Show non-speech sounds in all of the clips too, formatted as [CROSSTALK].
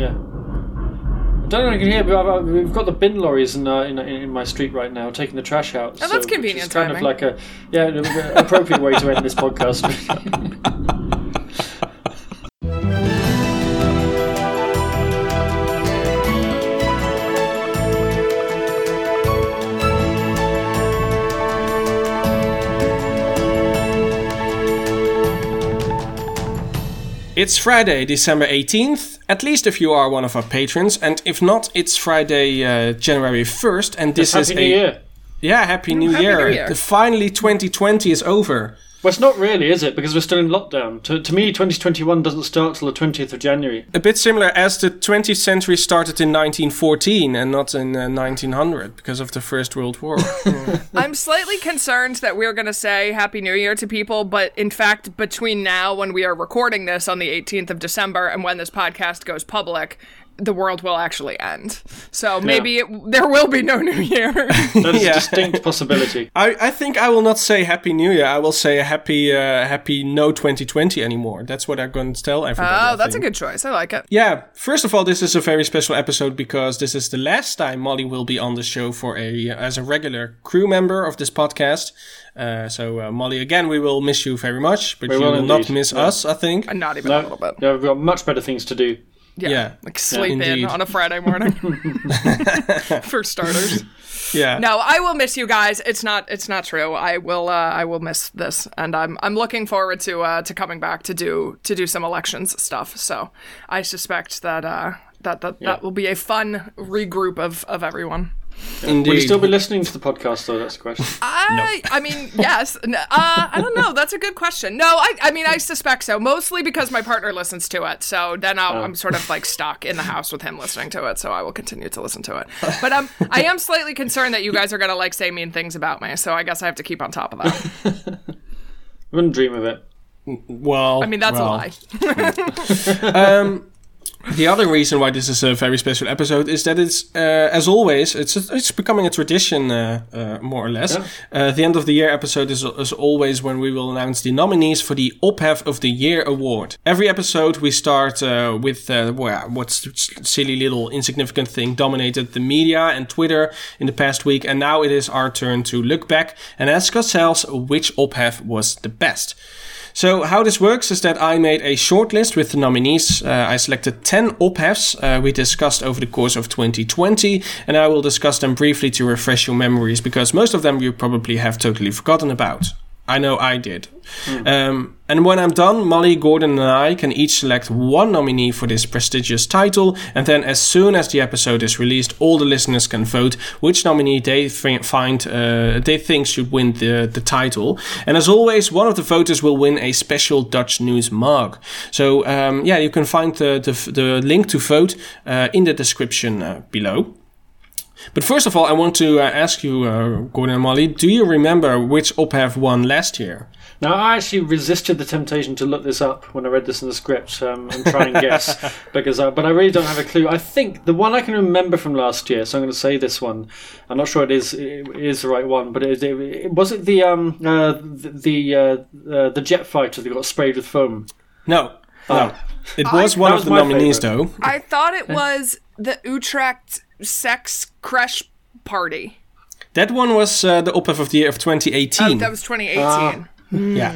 Yeah. I don't know if you can hear, but I've- I've- we've got the bin lorries in, uh, in, in my street right now, taking the trash out. Oh, that's convenient It's kind timing. of like a yeah, an appropriate way to end this podcast. [LAUGHS] [LAUGHS] It's Friday, December 18th, at least if you are one of our patrons, and if not, it's Friday, uh, January 1st, and this Happy is New a. Year. Yeah, Happy New Happy Year. New Year. Finally, 2020 is over. Well, it's not really, is it? Because we're still in lockdown. To, to me, 2021 doesn't start till the 20th of January. A bit similar as the 20th century started in 1914 and not in uh, 1900 because of the First World War. [LAUGHS] I'm slightly concerned that we're going to say Happy New Year to people, but in fact, between now when we are recording this on the 18th of December and when this podcast goes public, the world will actually end. So maybe it, there will be no New Year. [LAUGHS] That is Yeah. a distinct possibility. I, I think I will not say Happy New Year. I will say Happy uh, Happy No 2020 anymore. That's what I'm going to tell everybody. I oh, that's a good choice. I like it. Yeah, first of all, this is a very special episode because this is the last time Molly will be on the show for a as a regular crew member of this podcast. Uh, so uh, Molly, again, we will miss you very much, but We you will will not miss yeah. us. I think. And not even a little bit. yeah, we've got much better things to do. Yeah. Yeah. Like sleep in on a Friday morning. [LAUGHS] [LAUGHS] For starters. Yeah. No, I will miss you guys. It's not it's not true. I will uh, I will miss this and I'm I'm looking forward to uh, to coming back to do to do some elections stuff. So I suspect that uh that that, that will be a fun regroup of of everyone. Indeed. Will you still be listening to the podcast, though? That's the question. [LAUGHS] I I mean yes. Uh, I don't know. That's a good question. No, I I mean I suspect so. Mostly because my partner listens to it. So then I'll, I'm sort of like stuck in the house with him listening to it. So I will continue to listen to it. [LAUGHS] But um, I am slightly concerned that you guys are gonna like say mean things about me. So I guess I have to keep on top of that. [LAUGHS] Wouldn't dream of it. well, I mean that's well, a lie. The other reason why this is a very special episode is that it's, uh, as always, it's it's becoming a tradition, uh, uh, more or less. Uh, the end of the year episode is, is always when we will announce the nominees for the Ophef of the Year award. Every episode we start uh, with uh, well, what's silly little insignificant thing dominated the media and Twitter in the past week, and now it is our turn to look back and ask ourselves which Ophef was the best. So how this works is that I made a short list with the nominees. Uh, I selected 10 ophefs uh, we discussed over the course of 2020, and I will discuss them briefly to refresh your memories because most of them you probably have totally forgotten about. I know I did. Um, and when I'm done, Molly, Gordon, and I can each select one nominee for this prestigious title, and then as soon as the episode is released, all the listeners can vote which nominee they fi- find uh, they think should win the, the title. And as always, one of the voters will win a special Dutch News mug. So um, yeah, you can find the the, the link to vote uh, in the description uh, below. But first of all, I want to uh, ask you, uh, Gordon and Molly, do you remember which Ophef won last year? Now, I actually resisted the temptation to look this up when I read this in the script um, and try and guess, [LAUGHS] because I, but I really don't have a clue. I think the one I can remember from last year, so I'm going to say this one. I'm not sure it is it is the right one, but it, it, it- was it the um uh, the the, uh, uh, the jet fighter that got sprayed with foam. No, no. Ah. It was one That of was the nominees, favourite. though. I thought it was the Utrecht sex crash party. That one was uh, the Ophef of the year of 2018. Oh, that was 2018. yeah.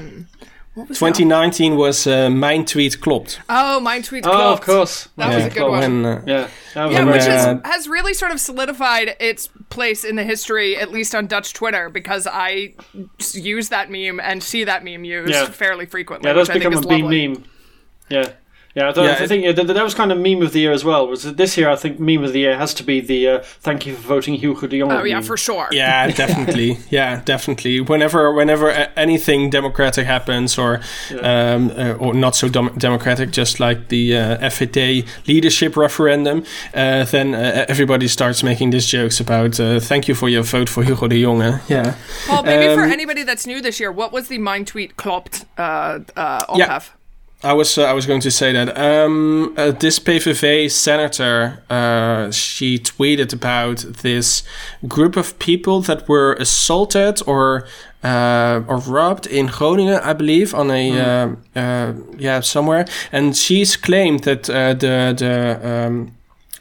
What was 2019 was uh, Mijn Tweet Klopt. Oh, mine tweet. Oh, of course. That Yeah. was a good one. When, uh, Yeah, that was Yeah, a which is, Uh, has really sort of solidified its place in the history, at least on Dutch Twitter, because I use that meme and see that meme used Yeah. fairly frequently. Yeah, that's which I think become a is meme. Yeah. Yeah, I, Yeah, I think yeah, that, that was kind of meme of the year as well. Was it this year? I think meme of the year has to be the uh, "Thank you for voting Hugo de Jonge." Oh yeah, meme. for sure. Yeah, [LAUGHS] definitely. yeah, definitely. Whenever, whenever anything democratic happens, or um, uh, or not so dem- democratic, just like the uh, FVD leadership referendum, uh, then uh, everybody starts making these jokes about uh, "Thank you for your vote for Hugo de Jonge." Yeah. Paul, maybe for Um, anybody that's new this year, what was the mijn tweet klopt uh, uh, Yeah. ophef? I was uh, I was going to say that um, uh, this PVV senator uh, she tweeted about this group of people that were assaulted or uh, or robbed in Groningen, I believe, on a mm. uh, yeah somewhere, and she's claimed that the the um,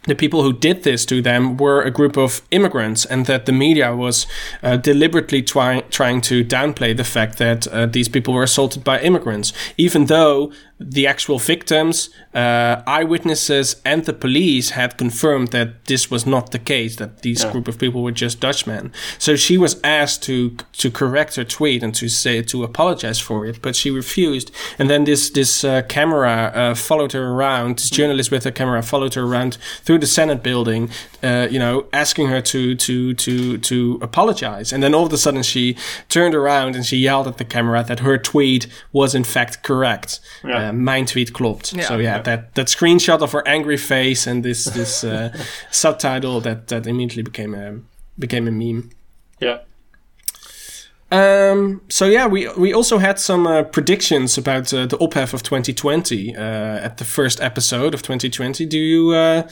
the people who did this to them were a group of immigrants, and that the media was uh, deliberately try- trying to downplay the fact that uh, these people were assaulted by immigrants, even though the actual victims, uh, eyewitnesses, and the police had confirmed that this was not the case. That these yeah. group of people were just Dutchmen. So she was asked to to correct her tweet and to say to apologize for it, but she refused. And then this this uh, camera uh, followed her around. This journalist with a camera followed her around through the Senate building, uh, you know, asking her to to to to apologize. And then all of a sudden she turned around and she yelled at the camera that her tweet was in fact correct. Yeah uh, mijn tweet klopt. Yeah. So yeah, that that screenshot of her angry face and this this uh, [LAUGHS] subtitle that that immediately became a became a meme. Yeah. Um, so yeah, we we also had some uh, predictions about uh, the ophef of 2020 uh, at the first episode of 2020. Do you uh,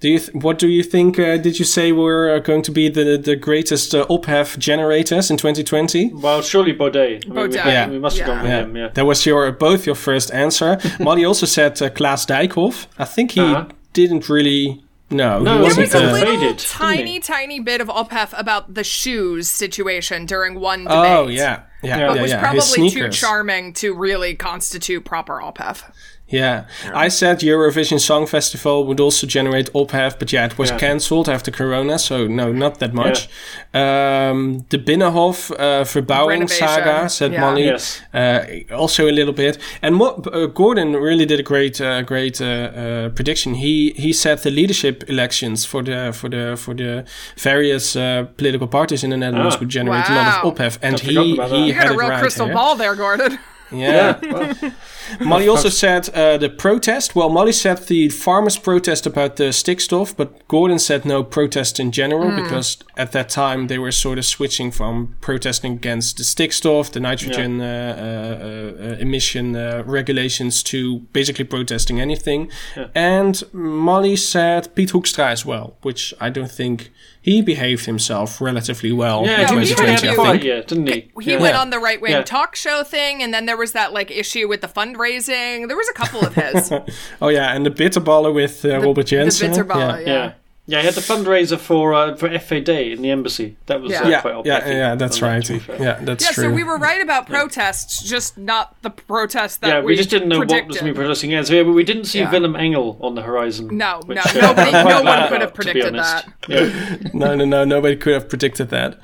do you what do you think? Uh, did you say were uh, going to be the the greatest uh, ophef generators in 2020? Well, surely Baudet. I mean, We, yeah. we must have yeah. gone with yeah. him. Yeah, that was your both your first answer. [LAUGHS] Molly also said uh, Klaas Dijkhoff. I think he -huh. didn't really no, no, there was a little tiny, tiny bit of ophef about the shoes situation during one debate. Oh yeah, yeah, but yeah, was yeah. probably too charming to really constitute proper ophef. Yeah. I said Eurovision Song Festival would also generate ophef, but yeah, it was yeah. cancelled after Corona, so no, not that much. Yeah. Um, the Binnenhof uh, Verbouwing saga, said yeah. Molly, yes. uh, also a little bit. And what, uh, Gordon really did a great, uh, great uh, uh, prediction. He he said the leadership elections for the for the for the various political parties in the Netherlands ah. would generate wow. a lot of ophef, and he he you had a real right crystal ball there, Gordon. Yeah. well. Molly also said uh, the protest. Well, Molly said the farmers' protest about the stikstof, but Gordon said no protest in general mm. because at that time they were sort of switching from protesting against the stikstof, the nitrogen yeah. uh, uh, uh emission uh, regulations, to basically protesting anything. Yeah. And Molly said Pete Hoekstra as well, which I don't think he behaved himself relatively well yeah, in 2020, I think. Yeah, didn't he? He yeah. went on the right wing yeah. talk show thing, and then there was that like issue with the fundraising. There was a couple of his. [LAUGHS] oh yeah, and the bitterballer with uh, the, Robert Jensen. The bitterballer, yeah. Yeah, he had the fundraiser for uh, for FA Day in the embassy. That was yeah, uh, yeah, quite yeah, yeah, that's right. Yeah, that's yeah, true. so we were right about protests, just not the protests that yeah, we, we just didn't know predicted. what was going to be protesting against. Yeah, but we didn't see yeah. Willem Engel on the horizon. No, which, no, uh, nobody, no one could have predicted that. Yeah. [LAUGHS] [LAUGHS] no, no, no, nobody could have predicted that.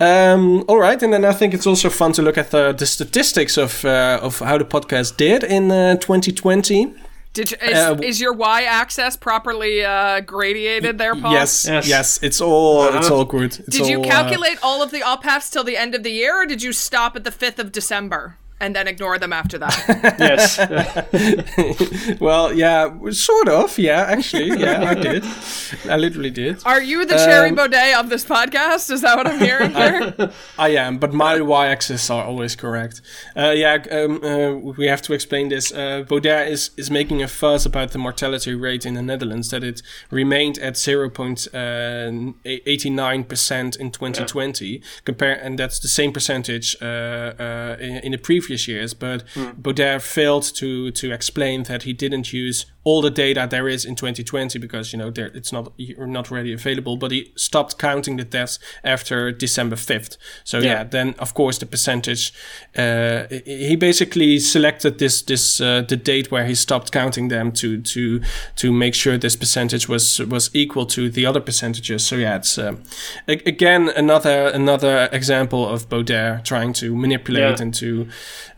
Um, all right, and then I think it's also fun to look at the, the statistics of uh, of how the podcast did in uh, 2020. Did you, is, uh, is, your y-axis properly uh, gradiated there, Paul? Yes, yes, yes. It's all uh-huh. it's all good. It's did you all, uh, calculate all of the ophefs till the end of the year, or did you stop at the fifth of December? And then ignore them after that. [LAUGHS] yes. [LAUGHS] well, yeah, sort of. Yeah, actually, yeah, I did. I literally did. Are you the Thierry um, Baudet of this podcast? Is that what I'm hearing here? [LAUGHS] I am, but my y-axis are always correct. Uh, yeah, um, uh, we have to explain this. Uh, Baudet is is making a fuss about the mortality rate in the Netherlands that it remained at 0.89 uh, percent in 2020, yeah. compare, and that's the same percentage uh, uh, in, in the previous previous years, but mm. Baudet failed to to explain that he didn't use all the data there is in 2020 because you know there, it's not not ready available. But he stopped counting the deaths after December 5th. So yeah, yeah then of course the percentage. Uh, he basically selected this this uh, the date where he stopped counting them to to to make sure this percentage was was equal to the other percentages. So yeah, it's uh, again another another example of Baudet trying to manipulate yeah. and to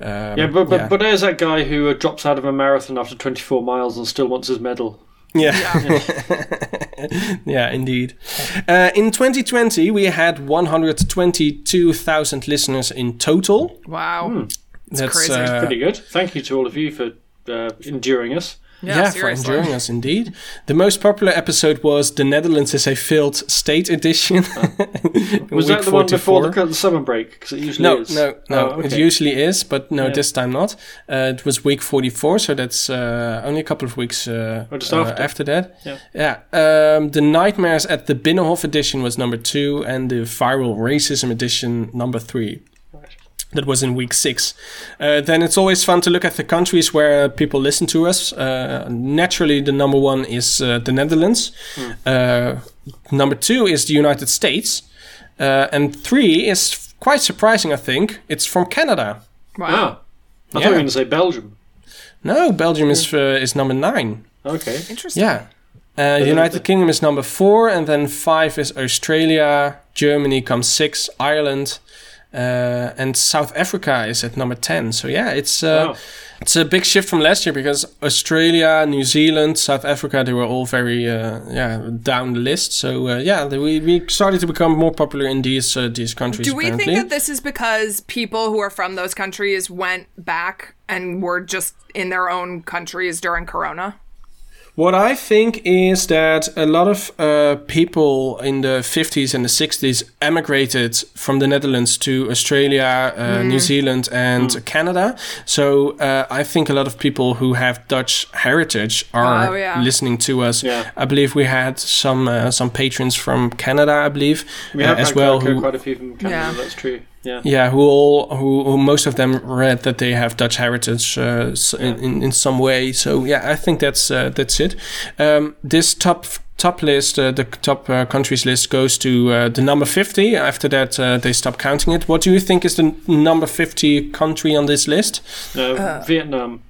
um, yeah, but but, yeah. there's that guy who uh, drops out of a marathon after 24 miles and still wants his medal. Yeah. Yeah, [LAUGHS] yeah indeed. Uh, in 2020, we had 122,000 listeners in total. Wow. Hmm. That's, That's uh, pretty good. Thank you to all of you for uh, enduring us. Yeah, Yeah, for seriously. enduring us indeed. The most popular episode was The Netherlands is a Failed State edition. [LAUGHS] Was [LAUGHS] that the one before the, the summer break? Because it usually No, is. no, no. Oh, It usually is, but no, Yeah. this time not. Uh, it was week 44, so that's uh, only a couple of weeks uh, Oh, just uh, after. that. Yeah. Yeah. Um, the Nightmares at the Binnenhof edition was number two, and the Viral Racism edition number three. That was in week six. Uh, then it's always fun to look at the countries where people listen to us. Uh, naturally, the number one is uh, the Netherlands. Uh, number two is the United States. Uh, and three is quite surprising, I think. It's from Canada. Wow. Ah, I thought you Yeah. were going to say Belgium. No, Belgium is uh, is number nine. Okay. Interesting. Yeah. Uh, United Kingdom is number four, and then five is Australia. Germany comes six. Ireland, uh, and South Africa is at number ten. So yeah, it's uh, Wow. it's a big shift from last year because Australia, New Zealand, South Africa, they were all very uh, yeah down the list. So uh, yeah, they, we we started to become more popular in these uh, these countries. Do we apparently. think that this is because people who are from those countries went back and were just in their own countries during Corona? What I think is that a lot of uh, people in the 50s and the 60s emigrated from the Netherlands to Australia, uh, New Zealand, and Canada. So uh, I think a lot of people who have Dutch heritage are Oh, yeah. listening to us. Yeah. I believe we had some uh, some patrons from Canada, I believe, We uh, have as well. quite, Who, quite a few from Canada. Yeah. That's true. Yeah. yeah, who all who, who most of them read that they have Dutch heritage uh, s- in, in in some way. So yeah, I think that's uh, that's it. Um, this top top list, uh, the top uh, countries list, goes to uh, the number fifty. After that, uh, they stop counting it. What do you think is the n- number fifty country on this list? Uh, Vietnam.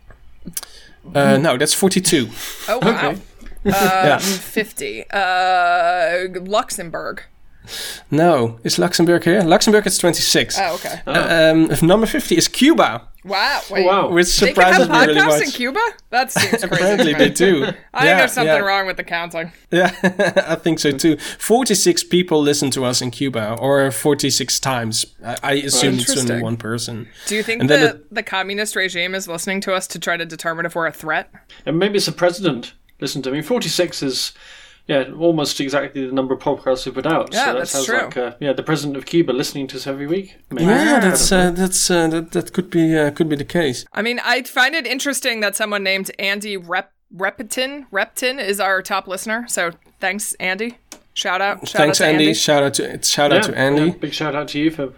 Uh, no, that's forty-two. Oh, wow. [LAUGHS] Okay. Uh, Yeah. 50. Uh, Luxembourg. No, is Luxembourg here? Luxembourg is twenty-six. Oh, okay. Um, number fifty is Cuba, Wow. Wait. wow. which They can have surprises me really much. in Cuba? That seems crazy. Apparently to me. they do. [LAUGHS] I think there's something yeah. wrong with the counting. Yeah, [LAUGHS] I think so too. 46 people listen to us in Cuba, or 46 times. I, I assume it's only one person. Do you think And the, then the communist regime is listening to us to try to determine if we're a threat? And maybe it's the president. Listen to me. 46 is, yeah, almost exactly the number of podcasts we put out. Yeah, so that that's sounds true. like, uh, yeah, the president of Cuba listening to us every week. Maybe. Yeah, that's uh, that's uh, that, that could be uh, could be the case. I mean, I find it interesting that someone named Andy Rep Repetin Reptin is our top listener. So thanks, Andy. Shout out. Shout Thanks, out to Andy. Andy. Shout out to shout Yeah, out to Andy. yeah, big shout out to you for.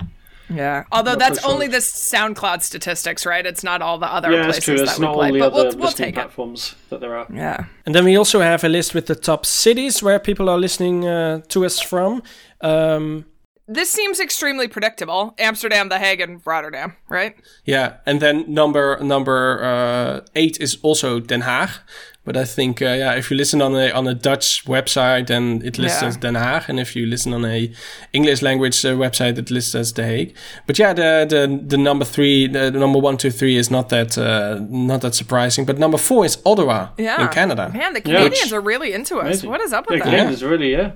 Yeah. Although No, that's sure. only the SoundCloud statistics, right? It's not all the other Yeah, places it's true. that It's we not play. all the but other we'll, we'll listening take it. platforms that there are. Yeah. And then we also have a list with the top cities where people are listening uh, to us from. Um, This seems extremely predictable. Amsterdam, The Hague, and Rotterdam, right? yeah, and then number number uh, eight is also Den Haag. But I think uh, yeah, if you listen on a on a Dutch website, then it lists Yeah. as Den Haag, and if you listen on a English language uh, website, it lists as The Hague. But yeah, the the, the number three, the, the number one, two, three is not that uh, not that surprising. But number four is Ottawa Yeah. in Canada. Man, the Yeah. Canadians are really into us. Amazing. What is up Yeah, with that? Canadians really, yeah,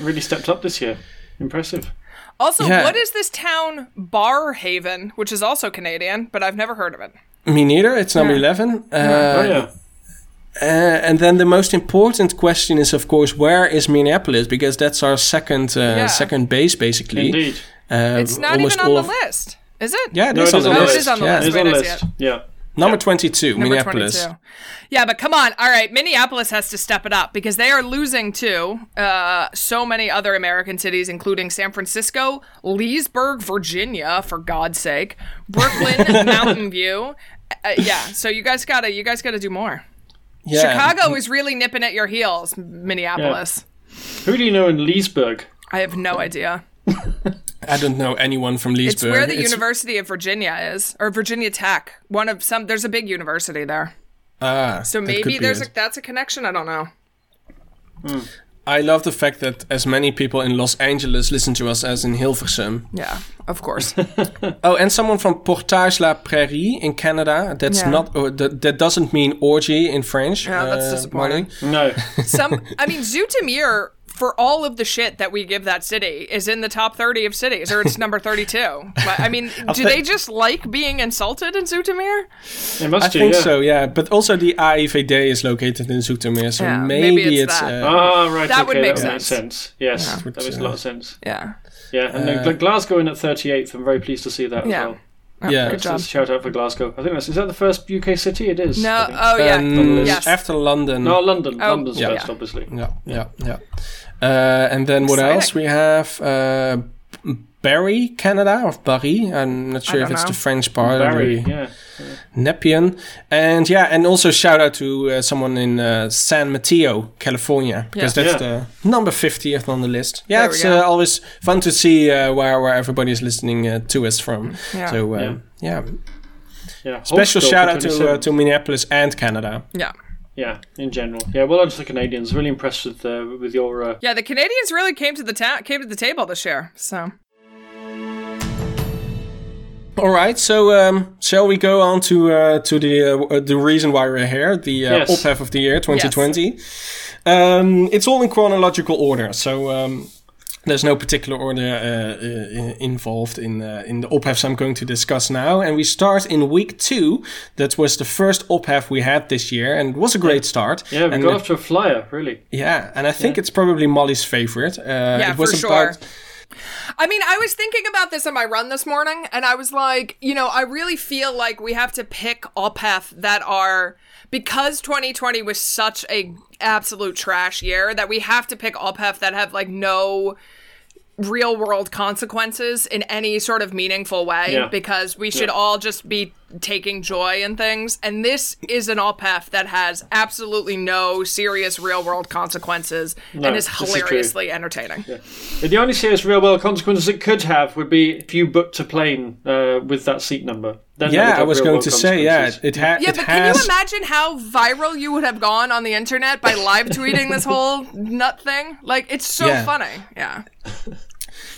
really stepped up this year. Impressive. Also, Yeah. what is this town Barrhaven, which is also Canadian, but I've never heard of it? Me neither. It's number eleven. Uh, oh yeah. Uh, and then the most important question is, of course, where is Minneapolis? Because that's our second uh, Yeah. second base, basically. Indeed. Uh, It's not even on the list, is it? Yeah, it No, is it on the list. list. Oh, it is on the yeah. list. It's on the list. Yeah. Number twenty-two, Number Minneapolis. 22. Yeah, but come on. All right, Minneapolis has to step it up because they are losing to uh, so many other American cities, including San Francisco, Leesburg, Virginia, for God's sake, Brooklyn, [LAUGHS] Mountain View. Uh, yeah, so you guys gotta, you guys gotta do more. Yeah. Chicago is really nipping at your heels, Minneapolis. Who do you know in Leesburg? I have no idea. I don't know anyone from Leesburg. It's where the University of Virginia is, or Virginia Tech. One of some. There's a big university there, Ah, so maybe be there's a that's a connection. I don't know. I love the fact that as many people in Los Angeles listen to us as in Hilversum. Yeah, of course. [LAUGHS] Oh, and someone from Portage la Prairie in Canada. That's Yeah. not oh, that, that doesn't mean orgy in French. Yeah, that's uh, disappointing. Marty. No. Some, I mean, Zoetermeer for all of the shit that we give that city is in the top 30 of cities or it's [LAUGHS] number 32 but i mean do they just like being insulted in zoetermeer It must I do, think yeah. so, yeah. But also the AIVD is located in Zoetermeer, so Yeah, maybe, maybe it's it's. that. uh, Ah, right. That okay, would make that sense. sense. Yes, that makes a uh, lot of sense. yeah Yeah, and then Glasgow in at 38th. I'm very pleased to see that Yeah. as well. yeah. good job Just shout out for Glasgow. I think that's is that the first UK city? It is. No oh yeah Um, yes After London. no, London. Oh, London's yeah. first, obviously. Yeah, yeah, yeah. Uh, and then what Exciting. else? We have uh, Barrie, Canada, or Barry. I'm not sure if it's know. the French part. Barry, or yeah. Nepean. And yeah, and also shout out to uh, someone in uh, San Mateo, California, because Yeah. that's Yeah. the number 50th on the list. Yeah, There it's uh, always fun to see uh, where, where is listening uh, to us from. Yeah. So, uh, Yeah. yeah. yeah. Special shout out to, uh, to Minneapolis and Canada. yeah Yeah, in general. Yeah, well done to the Canadians. Really impressed with uh, with your. Uh, yeah the canadians really came to the ta- came to the table this year so All right, so um, shall we go on to uh, to the uh, the reason why we're here, the uh, Yes. OPHEF of the year 2020. Yes. Um, it's all in chronological order, so um, there's no particular order uh, uh, involved in uh, in the OPHEFs I'm going to discuss now. And we start in week two. That was the first OPHEF we had this year, and it was a great start. yeah, we and got off to a flyer, really. yeah, and I think it's probably Molly's favorite. Uh, Yeah, it was for about sure. I mean, I was thinking about this in my run this morning, and I was like, you know, I really feel like we have to pick OPHEF that are because 2020 was such a absolute trash year that we have to pick OPHEF that have like no real world consequences in any sort of meaningful way Yeah. because we should Yeah. all just be taking joy in things and this is an OPHEF that has absolutely no serious real world consequences No, and is this is hilariously entertaining. But the only serious real world consequences it could have would be if you booked a plane uh, with that seat number. Then yeah, I was going to say yeah, it, it, ha- Yeah, it but has. can you imagine how viral you would have gone on the internet by live tweeting this whole nut thing? Like, it's so Yeah. funny. Yeah. [LAUGHS]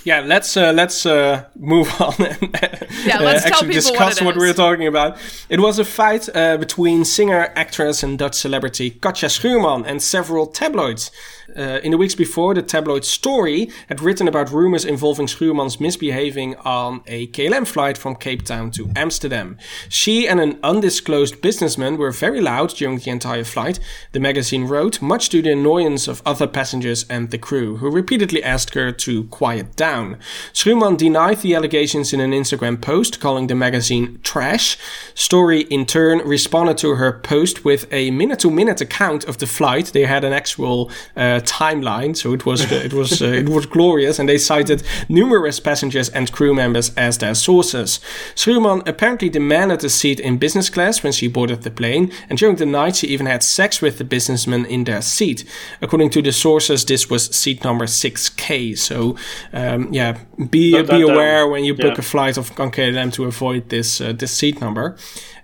Yeah, let's uh, let's uh, move [LAUGHS] on and Yeah, uh, let's tell actually discuss what what, we're talking about. It was a fight uh, between singer, actress, and Dutch celebrity Katja Schuurman and several tabloids. Uh, in the weeks before, the tabloid Story had written about rumors involving Schuurman's misbehaving on a KLM flight from Cape Town to Amsterdam. She and an undisclosed businessman were very loud during the entire flight, the magazine wrote, much to the annoyance of other passengers and the crew, who repeatedly asked her to quiet down. Schuurman denied the allegations in an Instagram post, calling the magazine trash. Story, in turn, responded to her post with a minute-to-minute account of the flight. They had an actual uh, timeline, so it was it was uh, it was glorious, and they cited numerous passengers and crew members as their sources. Schuurman apparently demanded a seat in business class when she boarded the plane, and during the night she even had sex with the businessman in their seat. According to the sources, this was seat number 6K. So, um, yeah, be that be down. aware when you book Yeah. a flight of KLM to avoid this uh, this seat number.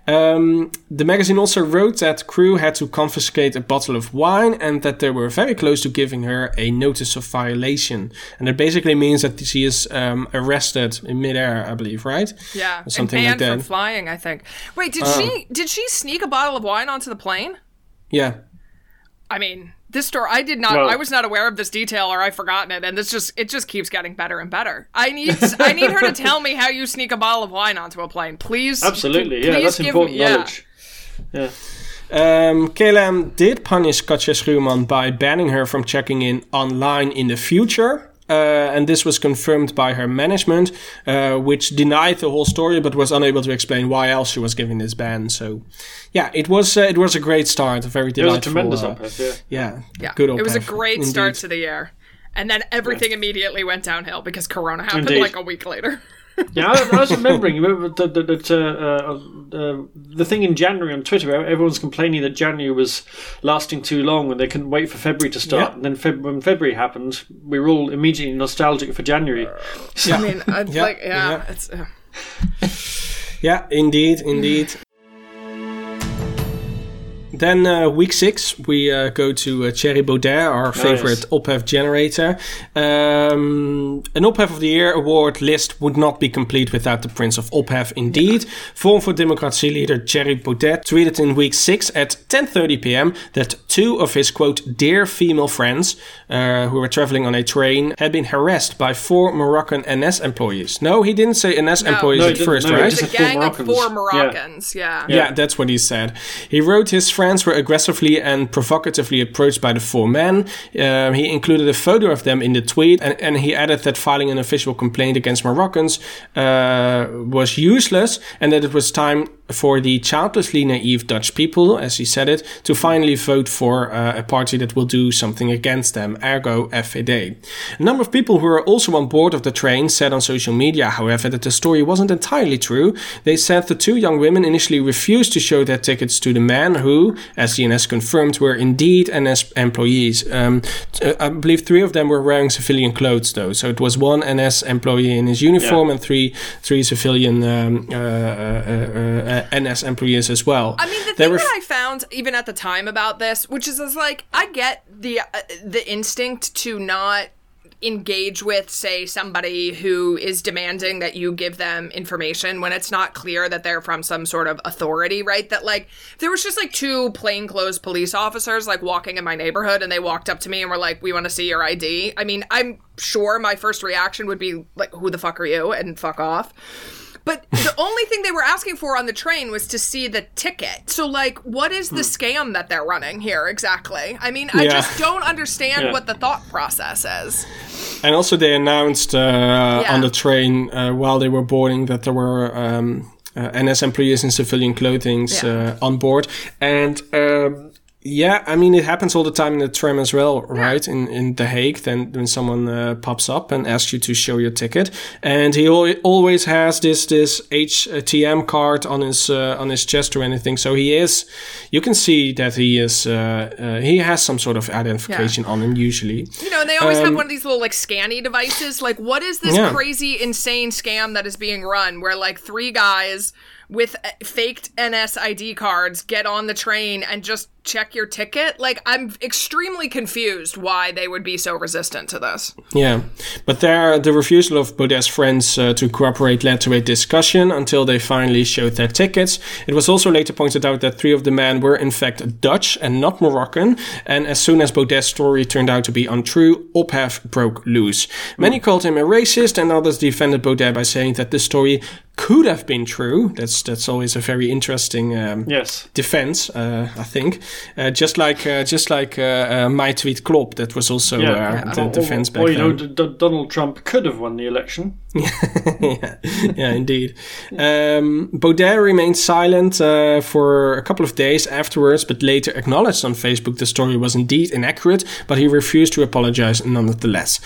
Um, the magazine also wrote that crew had to confiscate a bottle of wine and that they were very close to giving her a notice of violation. And it basically means that she is um, arrested in midair, I believe, right? Yeah. Or something and like that. From flying, I think. Wait, did she did she sneak a bottle of wine onto the plane? Yeah. I mean, this story I did not Well- I was not aware of this detail or I've forgotten it and this just it just keeps getting better and better. I need I need her to [LAUGHS] tell me how you sneak a bottle of wine onto a plane. Please Absolutely, p- yeah, please that's important me, yeah. knowledge. Yeah. Um, KLM did punish Katja Schuurman by banning her from checking in online in the future. Uh, and this was confirmed by her management, uh, which denied the whole story, but was unable to explain why else she was given this ban. So, yeah, it was uh, it was a great start, a very It was a tremendous uh, uplift, yeah. Yeah, Yeah. good. It was a OPHEF, great start to the year. And then everything immediately went downhill because Corona happened Indeed. like a week later. [LAUGHS] Yeah, I, I was remembering that, that, that uh, uh, uh, the thing in January on Twitter, everyone's complaining that January was lasting too long and they couldn't wait for February to start. Yeah. And then Feb- when February happened, we were all immediately nostalgic for January. I mean, I, Yeah, like yeah, yeah. it's uh, Yeah, indeed, indeed. Then uh, week six, we uh, go to uh, Thierry Baudet, our favorite oh, yes. generator. Um, an OPHEF of the Year award list would not be complete without the Prince of OPHEF. Indeed, yeah. Forum for Democracy leader Thierry Baudet tweeted in week six at 10:30 p.m. that two of his quote dear female friends uh, who were traveling on a train had been harassed by four Moroccan NS employees. No, he didn't say NS no. employees no, at first, no, right? It's a gang of four Moroccans. Yeah. yeah. yeah, that's what he said. He wrote his friends were aggressively and provocatively approached by the four men. Um, he included a photo of them in the tweet, and, and he added that filing an official complaint against Moroccans uh, was useless and that it was time for the childlessly naive Dutch people, as he said it, to finally vote for uh, a party that will do something against them, ergo FVD. A number of people who were also on board of the train said on social media, however, that the story wasn't entirely true. They said the two young women initially refused to show their tickets to the men who, as the NS confirmed, were indeed NS employees. Um, uh, I believe three of them were wearing civilian clothes, though. So it was one NS employee in his uniform yeah. and three three civilian um, uh, uh, uh NS employees as well. I mean, the thing that I found even at the time about this, which is, is like I get the uh, the instinct to not engage with say somebody who is demanding that you give them information when it's not clear that they're from some sort of authority right? That like there was just like two plainclothes police officers like walking in my neighborhood and they walked up to me and were like we want to see your id i mean i'm sure my first reaction would be like who the fuck are you? and fuck off but the only thing they were asking for on the train was to see the ticket. So, like, what is the hmm. scam that they're running here exactly? I mean, I just don't understand yeah. what the thought process is. And also, they announced uh, yeah. on the train uh, while they were boarding that there were. Um, uh, NS employees in civilian clothing yeah. Uh, on board, and um, yeah, I mean, it happens all the time in the tram as well, right? Yeah. In in The Hague, then when someone uh, pops up and asks you to show your ticket, and he al- always has this this HTM card on his uh, on his chest or anything, so he is. You can see that he is. Uh, uh he has some sort of identification yeah. on him usually. You know, and they always um, have one of these little like scanny devices. Like, what is this yeah. crazy, insane scam that is being run? Where like three guys with uh, faked NS ID cards get on the train and just check your ticket. Like, I'm extremely confused why they would be so resistant to this. Yeah, but there, the refusal of Baudet's friends uh, to cooperate led to a discussion until they finally showed their tickets. It was also later pointed out that three of the men were in fact Dutch and not Moroccan, and as soon as Baudet's story turned out to be untrue, OPHEF broke loose. Many called him a racist, and others defended Baudet by saying that the story could have been true. That's that's always a very interesting um, yes. defense, uh, I think. Uh, just like uh, just like uh, uh, my tweet klopt, that was also yeah. Uh, the defense back or, you know, D- D- Donald Trump could have won the election. [LAUGHS] yeah, yeah, indeed. Um, Baudet remained silent for a couple of days afterwards, but later acknowledged on Facebook the story was indeed inaccurate, but he refused to apologize nonetheless.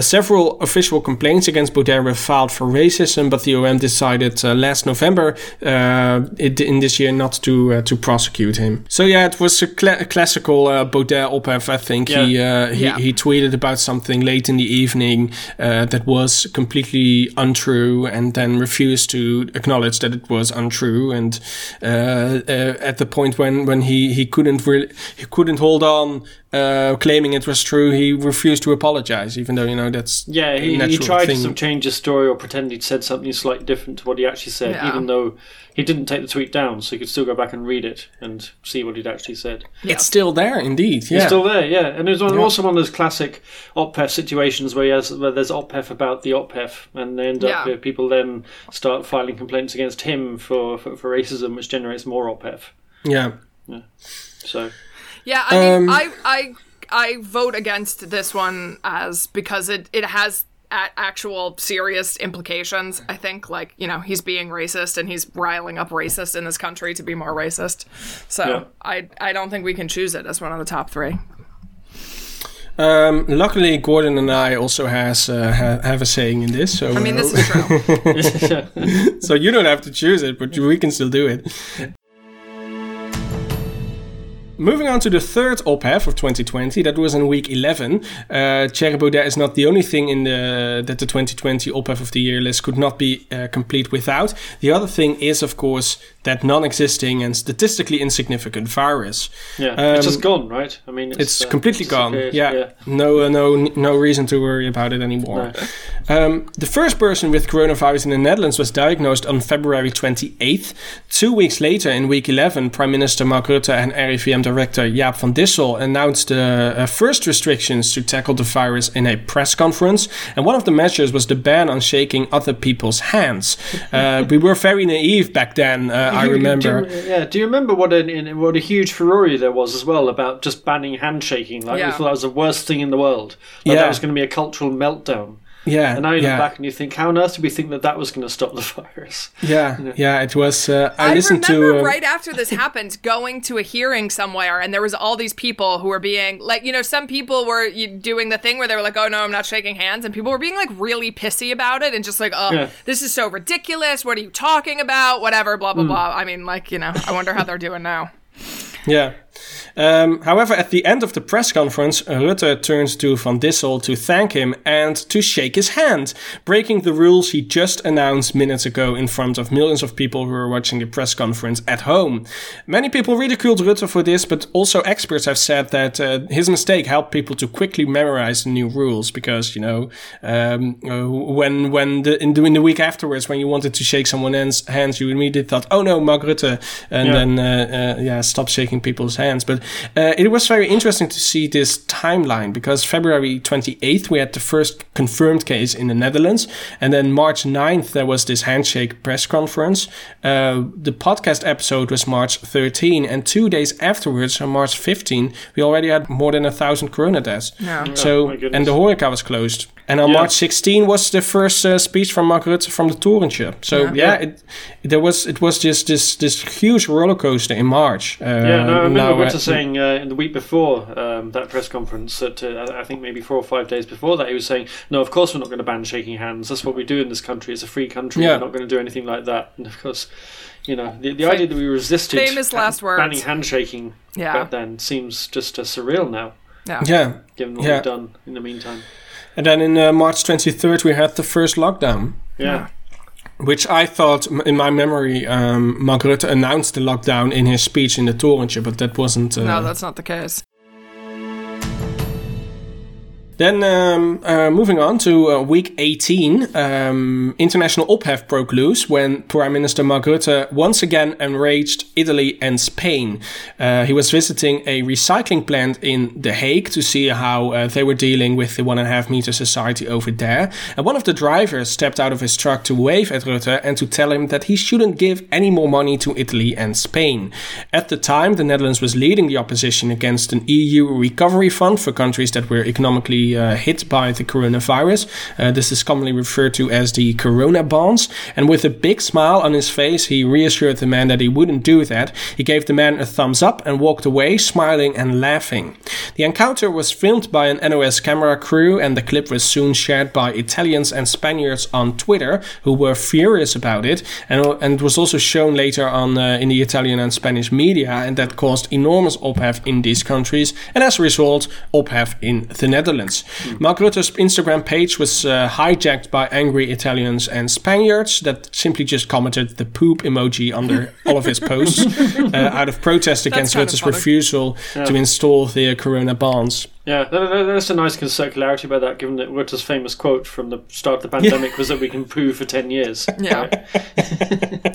several official complaints against Baudet were filed for racism, but the OM decided last November it, in this year not to to prosecute him. So yeah, it was a, cl- a classical uh, Baudet op I think yeah. he uh, he, yeah. he tweeted about something late in the evening uh, that was completely untrue, and then refused to acknowledge that it was untrue. And uh, uh, at the point when when he he couldn't really he couldn't hold on uh, claiming it was true, he refused to apologize, even though you know that's yeah. He, he tried thing. to change his story or pretend he'd said something slightly different to what he actually said, yeah. even though he didn't take the tweet down, so he could still go back and read it and see what he'd actually said. Yeah. It's still there, indeed. Yeah, it's still there. Yeah, and it was one, yeah. also one of those classic OPHEF situations where, has, where there's OPHEF about the OPHEF, and they end up people then start filing complaints against him for, for, for racism, which generates more OPHEF. Yeah. Yeah. So. Yeah, I mean, um, I I I vote against this one as because it it has actual serious implications. I think, like you know, he's being racist and he's riling up racists in this country to be more racist. So yeah. I I don't think we can choose it as one of the top three. Um, luckily, Gordon and I also has uh, ha- have a saying in this. So I mean, this is true. [LAUGHS] so you don't have to choose it, but we can still do it. Moving on to the third OPHEF of 2020, that was in week 11. Uh, Thierry Baudet is not the only thing in the that the 2020 OPHEF of the year list could not be uh, complete without. The other thing is, of course, that non-existing and statistically insignificant virus. Yeah, um, it's just gone, right? I mean, it's, it's uh, completely gone. Yeah, yeah. no, uh, no, no reason to worry about it anymore. No. Um, the first person with coronavirus in the Netherlands was diagnosed on February 28th. Two weeks later, in week 11, Prime Minister Mark Rutte and RIVM Director Jaap van Dissel announced the uh, first restrictions to tackle the virus in a press conference. And one of the measures was the ban on shaking other people's hands. Uh, [LAUGHS] we were very naive back then. Uh, I remember. Do you, yeah. Do you remember what a what a huge furore there was as well about just banning handshaking? Like, yeah. thought that was the worst thing in the world. Like, yeah. That was going to be a cultural meltdown. Yeah. And now you yeah. look back and you think, how on earth did we think that that was going to stop the [LAUGHS] virus? Yeah. You know? Yeah, it was. Uh, I, I listened remember to. Uh, right after this [LAUGHS] happened, going to a hearing somewhere, and there was all these people who were being like, you know, some people were doing the thing where they were like, oh no, I'm not shaking hands. And people were being like really pissy about it and just like, oh, yeah. this is so ridiculous. What are you talking about? Whatever, blah, blah, mm. blah. I mean, like, you know, I wonder how they're doing now. Yeah. Um, however, at the end of the press conference, Rutte turns to Van Dissel to thank him and to shake his hand, breaking the rules he just announced minutes ago in front of millions of people who were watching the press conference at home. Many people ridiculed Rutte for this, but also experts have said that uh, his mistake helped people to quickly memorize the new rules because, you know, um, uh, when when the in, the in the week afterwards, when you wanted to shake someone's hands, you immediately thought, "Oh no, Mark Rutte," and yeah. then uh, uh, yeah, stop shaking people's hands. But uh, it was very interesting to see this timeline because February 28th we had the first confirmed case in the Netherlands, and then March 9th there was this handshake press conference. Uh, the podcast episode was March 13, and two days afterwards, on March 15, we already had more than a thousand corona deaths. Yeah. So oh, and the Horeca was closed. And on yeah. March 16 was the first uh, speech from Mark Rutte from the Torentje. So yeah, yeah it, there was it was just this this huge roller coaster in March. Uh, yeah, no, I remember Rutte saying uh, in the week before um, that press conference that uh, I think maybe four or five days before that he was saying, "No, of course we're not going to ban shaking hands. That's what we do in this country. It's a free country. Yeah. We're not going to do anything like that." And of course, you know, the, the idea that we resisted famous last words banning handshaking yeah. back then seems just uh, surreal now. Yeah, yeah, given what yeah. we've done in the meantime. And then in uh, March 23rd, we had the first lockdown. Yeah. Which I thought, in my memory, um, Mark Rutte announced the lockdown in his speech in the Torentje, but that wasn't. Uh, no, that's not the case. Then um, uh, moving on to uh, week 18, um, international OPHEF broke loose when Prime Minister Mark Rutte once again enraged Italy and Spain. Uh, he was visiting a recycling plant in The Hague to see how uh, they were dealing with the one and a half meter society over there. And one of the drivers stepped out of his truck to wave at Rutte and to tell him that he shouldn't give any more money to Italy and Spain. At the time, the Netherlands was leading the opposition against an EU recovery fund for countries that were economically uh, hit by the coronavirus. Uh, this is commonly referred to as the corona bonds. And with a big smile on his face, he reassured the man that he wouldn't do that. He gave the man a thumbs up and walked away, smiling and laughing. The encounter was filmed by an NOS camera crew, and the clip was soon shared by Italians and Spaniards on Twitter, who were furious about it, and, and was also shown later on uh, in the Italian and Spanish media, and that caused enormous ophef in these countries, and as a result, ophef in the Netherlands. Mm. Mark Rutte's Instagram page was uh, hijacked by angry Italians and Spaniards that simply just commented the poop emoji under [LAUGHS] all of his posts uh, out of protest against Rutte's refusal yeah. to install the Corona bonds. Yeah, that's a nice circularity about that, given that Rutte's famous quote from the start of the pandemic yeah. was that we can prove for 10 years. Yeah. [LAUGHS]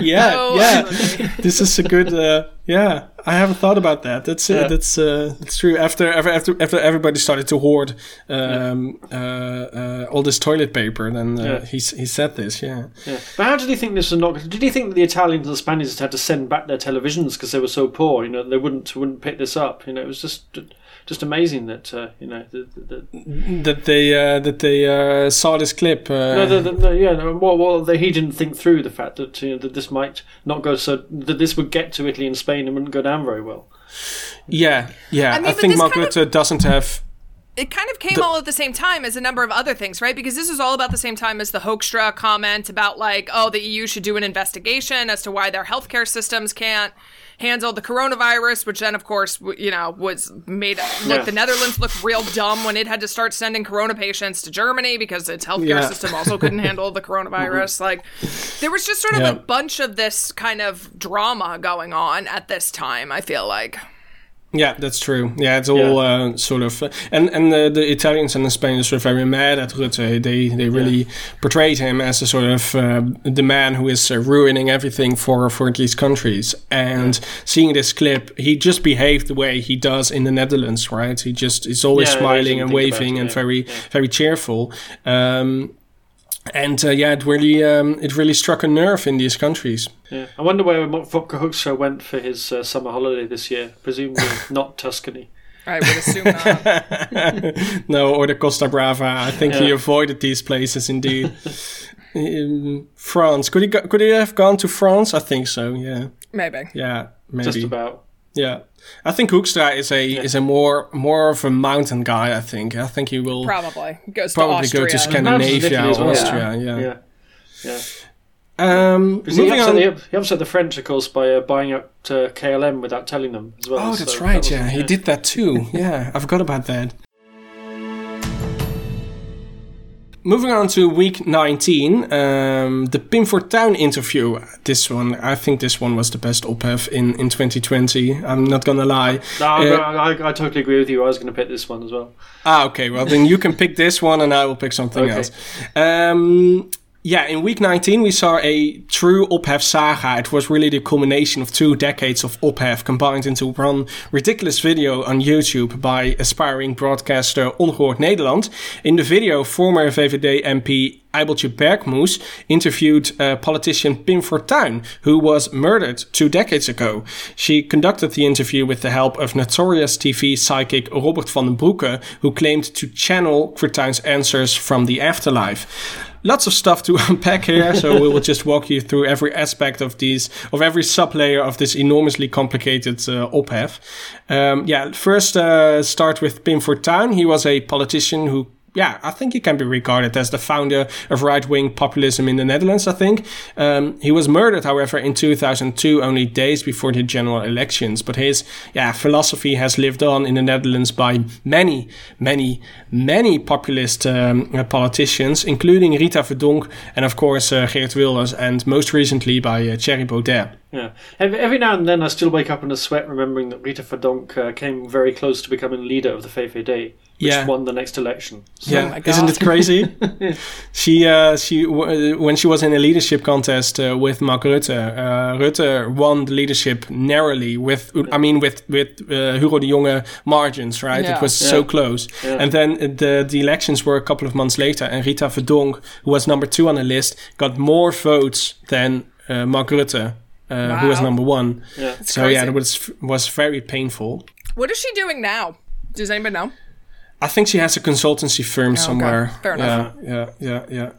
Yeah, no, yeah. [LAUGHS] this is a good, uh, yeah, I haven't thought about that. That's uh, yeah. that's uh, that's true. After after after everybody started to hoard um, yeah. uh, uh all this toilet paper, then uh, yeah. he he said this. Yeah. Yeah. But how did he think this was not? Did he think that the Italians and the Spaniards had to send back their televisions because they were so poor? You know, they wouldn't wouldn't pick this up. You know, it was just just amazing that uh, you know the, the, the that they uh, that they uh, saw this clip. Uh, no, the, the, yeah, no, well, well, they, he didn't think through the fact that you know, that this might not go so that this would get to Italy and Spain and wouldn't go down very well. Yeah, yeah. I, mean, I think Margaret of, doesn't have. It kind of came the, all at the same time as a number of other things, right? Because this is all about the same time as the Hoekstra comment about like, oh, the EU should do an investigation as to why their healthcare systems can't handle the coronavirus, which then, of course, you know, was made look yeah. the Netherlands look real dumb when it had to start sending corona patients to Germany because its healthcare yeah. system also couldn't [LAUGHS] handle the coronavirus. Mm-hmm. Like, there was just sort of yeah. a bunch of this kind of drama going on at this time. I feel like. Yeah, that's true. Yeah, it's all yeah. Uh, sort of, uh, and and the, the Italians and the Spaniards were very mad at Rutte. They they really yeah. portrayed him as a sort of uh, the man who is uh, ruining everything for for these countries. And yeah. seeing this clip, he just behaved the way he does in the Netherlands, right? He just is always smiling and waving and very very cheerful. Um, and uh, yeah, it really um, it really struck a nerve in these countries. Yeah, I wonder where Wopke Hoekstra went for his uh, summer holiday this year. Presumably [LAUGHS] not Tuscany. I would assume not. [LAUGHS] no, or the Costa Brava. I think yeah. he avoided these places indeed. in France, could he go, could he have gone to France? I think so. Yeah, maybe. Yeah, maybe. Just about. Yeah. I think Hoekstra is a yeah. is a more more of a mountain guy. I think. I think he will probably goes probably to go to Scandinavia, well. Austria. Yeah. Yeah. yeah. Um, he upset, the, he upset the French, of course, by uh, buying up uh, KLM without telling them as well. Oh, that's right. That yeah, he did that too. [LAUGHS] yeah, I forgot about that. Moving on to week 19, um, the Pim Town interview. This one, I think this one was the best OPHEF in, in 2020. I'm not gonna lie. No, uh, I, I, totally agree with you. I was gonna pick this one as well. Ah, okay. Well, then you can pick this one and I will pick something okay. else. Um, yeah, in week 19, we saw a true OPHEF saga. It was really the culmination of two decades of OPHEF combined into one ridiculous video on YouTube by aspiring broadcaster Ongehoord Nederland. In the video, former VVD MP Ybeltje Berckmoes interviewed uh, politician Pim Fortuyn, who was murdered two decades ago. She conducted the interview with the help of notorious TV psychic Robert van den Broeke, who claimed to channel Fortuyn's answers from the afterlife lots of stuff to [LAUGHS] unpack here. So we will just walk you through every aspect of these, of every sub layer of this enormously complicated uh. Um, yeah, first uh, start with Pim Fortuyn. He was a politician who yeah, I think he can be regarded as the founder of right wing populism in the Netherlands, I think. Um, he was murdered, however, in 2002, only days before the general elections. But his yeah, philosophy has lived on in the Netherlands by many, many, many populist um, politicians, including Rita Verdonk and, of course, uh, Geert Wilders, and most recently by uh, Thierry Baudet. Yeah. Every now and then I still wake up in a sweat remembering that Rita Verdonk uh, came very close to becoming leader of the VVD which yeah. won the next election. So, yeah, oh isn't it crazy? [LAUGHS] she uh, she w- when she was in a leadership contest uh, with Mark Rutte, uh, Rutte won the leadership narrowly with I mean with with uh, Hugo de Jonge margins, right? Yeah. It was yeah. so close. And then the the elections were a couple of months later, and Rita Verdonk, who was number two on the list, got more votes than uh, Mark Rutte. Uh, wow. Who was number one? Yeah. So crazy. yeah, it was was very painful. What is she doing now? Does anybody know? I think she has a consultancy firm oh, somewhere. Fair enough. Yeah, yeah, yeah, yeah.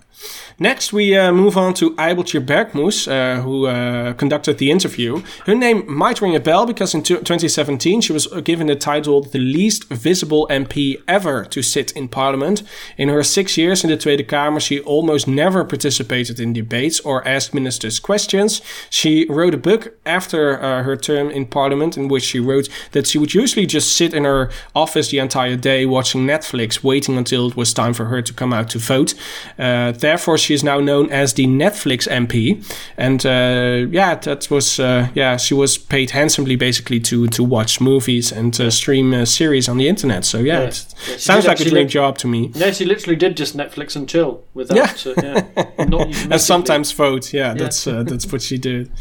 Next, we uh, move on to Ybeltje Berckmoes, uh, who uh, conducted the interview. Her name might ring a bell because in 2017 she was given the title the least visible MP ever to sit in parliament. In her six years in the Tweede Kamer, she almost never participated in debates or asked ministers questions. She wrote a book after uh, her term in parliament in which she wrote that she would usually just sit in her office the entire day watching Netflix, waiting until it was time for her to come out to vote. Uh, therefore, she is now known as the Netflix MP, and uh, yeah, that was uh, yeah, she was paid handsomely basically to to watch movies and uh, stream uh, series on the internet. So yeah, yeah. it yeah, sounds like a dream job to me. Yeah, she literally did just Netflix and chill without. Yeah, yeah not [LAUGHS] and sometimes vote. Yeah, that's uh, that's what she did.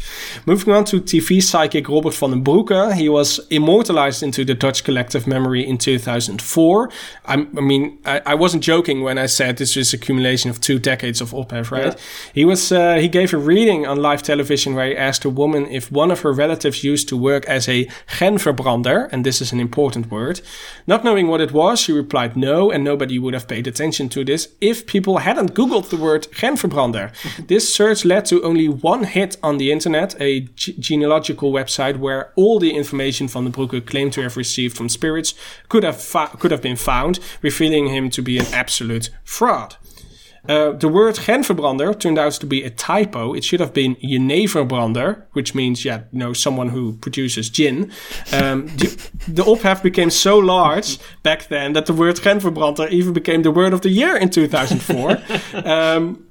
Moving on to TV psychic Robert van den Broeke, he was immortalized into the Dutch collective memory in 2004. i i mean, I, I wasn't joking when I said this is accumulation of two decades of OPHEF, right? Yeah. He was uh, he gave a reading on live television where he asked a woman if one of her relatives used to work as a genverbrander, and this is an important word. Not knowing what it was, she replied no, and nobody would have paid attention to this if people hadn't googled the word genverbrander. [LAUGHS] this search led to only one hit on the internet, a ge- genealogical website where all the information van den Broeke claimed to have received from spirits could have fa- could have been found, revealing him to be an absolute fraud. Uh, the word Genverbrander turned out to be a typo. It should have been Jeneverbrander, which means, yeah, you know, someone who produces gin. Um, the, the ophef became so large back then that the word Genverbrander even became the word of the year in 2004. um, [LAUGHS]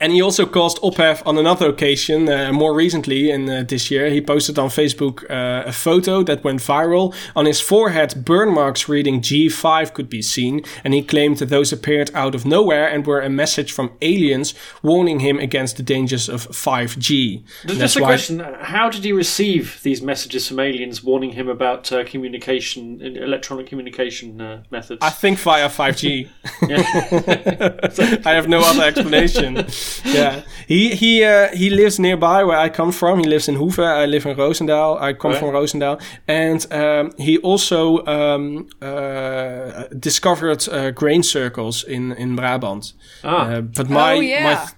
and he also caused ophef on another occasion, uh, more recently in uh, this year. He posted on Facebook uh, a photo that went viral. On his forehead, burn marks reading G5 could be seen, and he claimed that those appeared out of nowhere and were a message from aliens warning him against the dangers of 5G. Just a question: How did he receive these messages from aliens warning him about uh, communication, electronic communication uh, methods? I think via 5G. [LAUGHS] [LAUGHS] I have no other explanation. [LAUGHS] [LAUGHS] yeah, he he uh, he lives nearby where I come from. He lives in Hoeve. I live in Roosendaal. I come right. from Roosendaal, and um, he also um, uh, discovered uh, grain circles in in Brabant. Ah. Uh, but my oh, yeah. my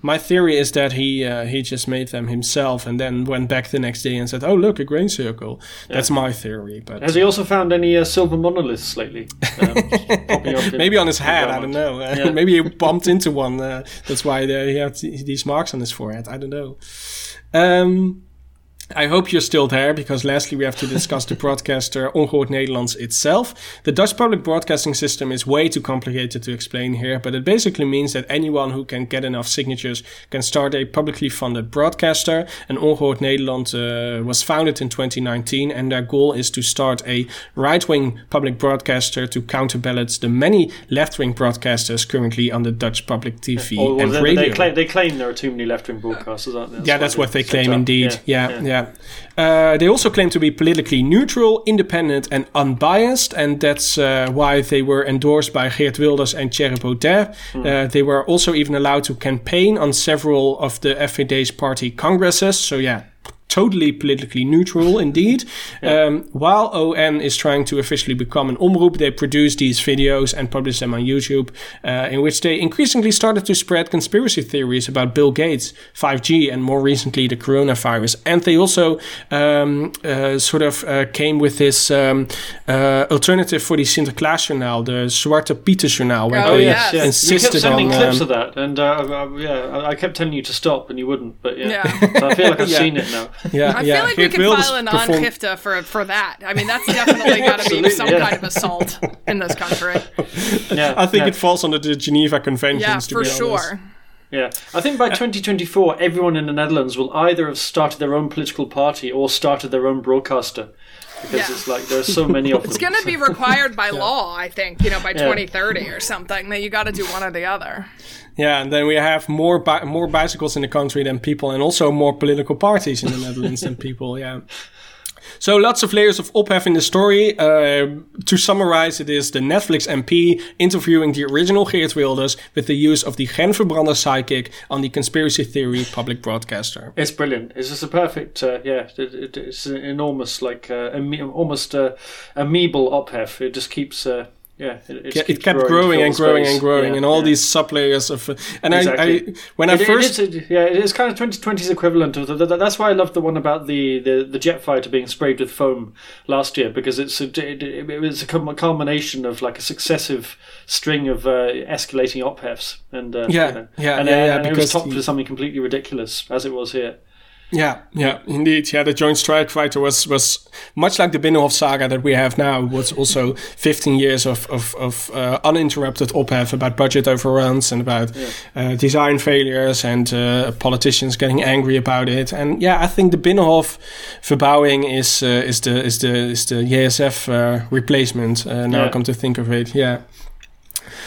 my theory is that he uh, he just made them himself and then went back the next day and said, "Oh, look, a grain circle." Yeah. That's my theory. But has he also found any uh, silver monoliths lately? Um, [LAUGHS] Maybe on his head. I don't know. [LAUGHS] Yeah. Maybe he bumped into one. Uh, that's why he had these marks on his forehead. I don't know. Um, I hope you're still there because lastly we have to discuss the [LAUGHS] broadcaster Ongehoord Nederlands itself. The Dutch public broadcasting system is way too complicated to explain here, but it basically means that anyone who can get enough signatures can start a publicly funded broadcaster. And Ongehoord Nederland uh, was founded in 2019 and their goal is to start a right-wing public broadcaster to counterbalance the many left-wing broadcasters currently on the Dutch public TV oh, and they, radio. They claim, they claim, there are too many left-wing broadcasters, aren't there? That's yeah, that's what they claim indeed. yeah. yeah. yeah. Uh, they also claim to be politically neutral, independent, and unbiased, and that's uh, why they were endorsed by Geert Wilders and Thierry Baudet. Mm. Uh, they were also even allowed to campaign on several of the FVD's party congresses. So yeah, totally politically neutral indeed. Yeah. Um, while ON is trying to officially become an omroep, they produce these videos and publish them on YouTube, uh, in which they increasingly started to spread conspiracy theories about Bill Gates, 5G, and more recently the coronavirus. And they also um, uh, sort of uh, came with this um, uh, alternative for the Sinterklaasjournaal, the Zwarte Pieter where oh, they yes. yes. insisted you kept sending on, clips um, of that, and uh, yeah, I kept telling you to stop, and you wouldn't. But yeah, yeah. so I feel like I've [LAUGHS] yeah. seen it now. Yeah, I yeah. feel like Geert we could file an perform- aangifte for for that. I mean, that's definitely got to be [LAUGHS] some yeah. kind of assault in this country. [LAUGHS] Yeah, I think yeah. it falls under the Geneva Conventions. Yeah, for sure. Yeah, I think by 2024, everyone in the Netherlands will either have started their own political party or started their own broadcaster because yeah. it's like there's so many of [LAUGHS] them. It's going to be required by yeah. law, I think, you know, by yeah. 2030 or something. That you got to do one or the other. Yeah, and then we have more bi- more bicycles in the country than people, and also more political parties in the [LAUGHS] Netherlands than people. Yeah. So lots of layers of ophef in the story. Uh, to summarize, it is the Netflix MP interviewing the original Geert Wilders with the use of the Genverbrander psychic on the conspiracy theory public broadcaster. It's brilliant. It's just a perfect, uh, yeah, it, it, it's an enormous, like, uh, almost uh, amoebal ophef. It just keeps uh, yeah, it, it, it kept growing, growing and growing and growing, yeah, and all yeah. these sub layers of. And exactly. I, I, when I first, it is, yeah, it's kind of 2020's equivalent of the, that's why I love the one about the, the, the jet fighter being sprayed with foam last year because it's a, it, it was a culmination of like a successive string of uh, escalating ophefs and uh, yeah, you know, yeah, and, yeah, uh, yeah, and it was topped with something completely ridiculous as it was here. Yeah, yeah, indeed. Yeah, the Joint Strike Fighter was was much like the Binnenhof saga that we have now. Was also [LAUGHS] 15 years of of, of uh, uninterrupted ophef about budget overruns and about yeah. uh, design failures and uh, politicians getting angry about it. And yeah, I think the Binnenhof verbouwing is uh, is the is the is the JSF uh, replacement. Uh, now yeah. I come to think of it, yeah.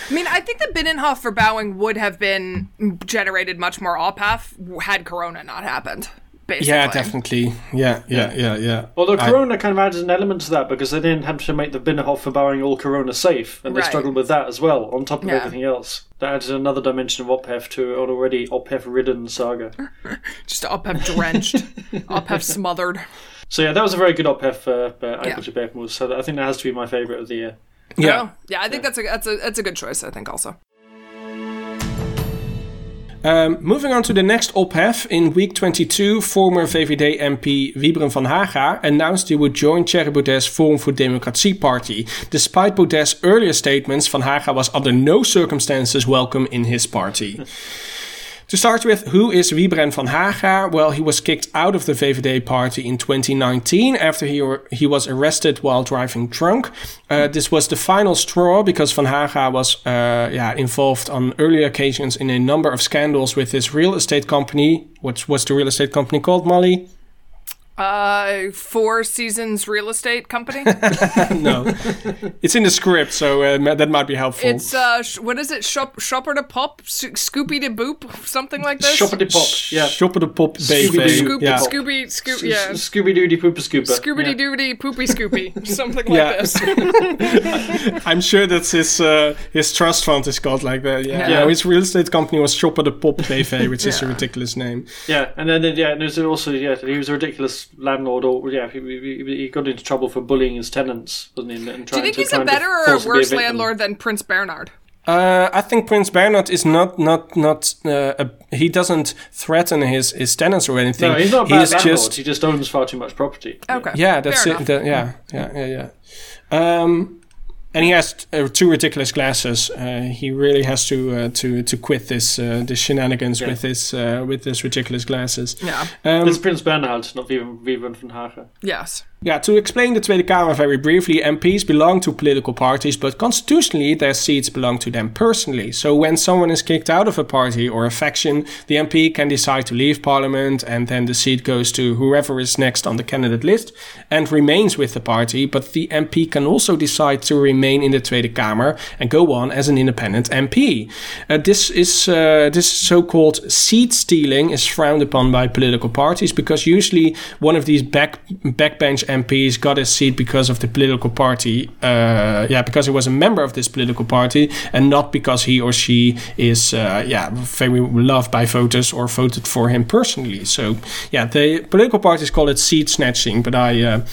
I mean, I think the Binnenhof verbouwing would have been generated much more ophef had Corona not happened. Basically. Yeah, definitely. Yeah, yeah, yeah, yeah. Although Corona I, kind of added an element to that because they didn't have to make the Binnenhof verbouwing all Corona safe, and they right. struggled with that as well, on top of yeah. everything else. That added another dimension of ophef to an already ophef-ridden saga. [LAUGHS] Just ophef drenched, [LAUGHS] ophef smothered. So yeah, that was a very good ophef uh, uh, yeah. So I think that has to be my favourite of the year. Yeah, oh, yeah, I think yeah. that's a that's a that's a good choice. I think also. Um, moving on to the next ophef, in week 22, former VVD MP Wiebren van Haga announced he would join Thierry Baudet's Forum for Democratie party. Despite Baudet's earlier statements, van Haga was under no circumstances welcome in his party. To start with, who is Wiebren van Haga? Well, he was kicked out of the VVD party in 2019 after he, he was arrested while driving drunk. Uh, this was the final straw because van Haga was uh, yeah, involved on earlier occasions in a number of scandals with his real estate company. What was the real estate company called, Molly? Uh, Four Seasons Real Estate Company. [LAUGHS] no, it's in the script, so uh, that might be helpful. It's uh, sh- what is it? Shop Shopper to Pop, S- Scoopy to Boop, something like this. Shopper to Pop, yeah. Shopper to Pop, Scooby, Scoop, yeah. Scooby, Scoop, yeah. Scooby Doody Pooper Scooper. Scooby Doody Poopy Scoopy, [LAUGHS] something like this. [LAUGHS] I'm sure that's his uh, his trust fund is called like that. Yeah, yeah. yeah his real estate company was Shopper the Pop BV, which is a ridiculous name. Yeah, and then yeah, there's also yeah, he was a ridiculous landlord, or yeah, he, he, he, got into trouble for bullying his tenants, wasn't he? And Do you think he's a better or a worse landlord than Prince Bernhard? Uh, I think Prince Bernhard is not not not. Uh, a, he doesn't threaten his, his tenants or anything. No, he's not a bad he's landlord. Just, he just owns far too much property. Okay. Yeah, that's Fair it. That, yeah, yeah, yeah, yeah. Um, and he has uh, two ridiculous glasses. Uh, he really has to uh, to to quit this uh, this shenanigans yeah. with this uh, with this ridiculous glasses. Yeah, um, it's Prince Bernhard, not Wiebren van Haga. Yes. Yeah, to explain the Tweede Kamer very briefly, MPs belong to political parties, but constitutionally their seats belong to them personally. So when someone is kicked out of a party or a faction, the MP can decide to leave parliament and then the seat goes to whoever is next on the candidate list and remains with the party, but the MP can also decide to remain in the Tweede Kamer and go on as an independent MP. Uh, this is uh, this so-called seat stealing is frowned upon by political parties because usually one of these back backbench MPs got his seat because of the political party. Uh, yeah, because he was a member of this political party, and not because he or she is uh, yeah very loved by voters or voted for him personally. So yeah, the political parties call it seat snatching, but I. Uh,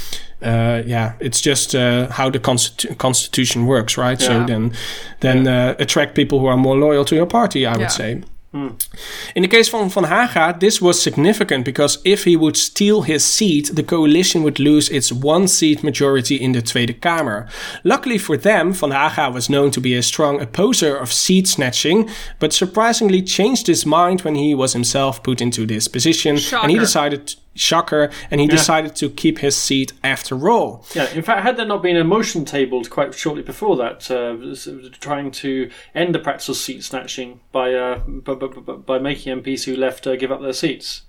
uh, yeah, it's just uh, how the constitu- constitution works, right? Yeah. So then, then yeah. uh, attract people who are more loyal to your party. I yeah. would say. Hmm. In the case from Van Haga, this was significant because if he would steal his seat, the coalition would lose its one seat majority in the Tweede Kamer. Luckily for them, Van Haga was known to be a strong opposer of seat snatching, but surprisingly changed his mind when he was himself put into this position Shocker. and he decided shocker, and he yeah. decided to keep his seat after all. Yeah, in fact, had there not been a motion tabled quite shortly before that, uh, trying to end the practice of seat snatching by uh, by, by, by, making MPs who left uh, give up their seats?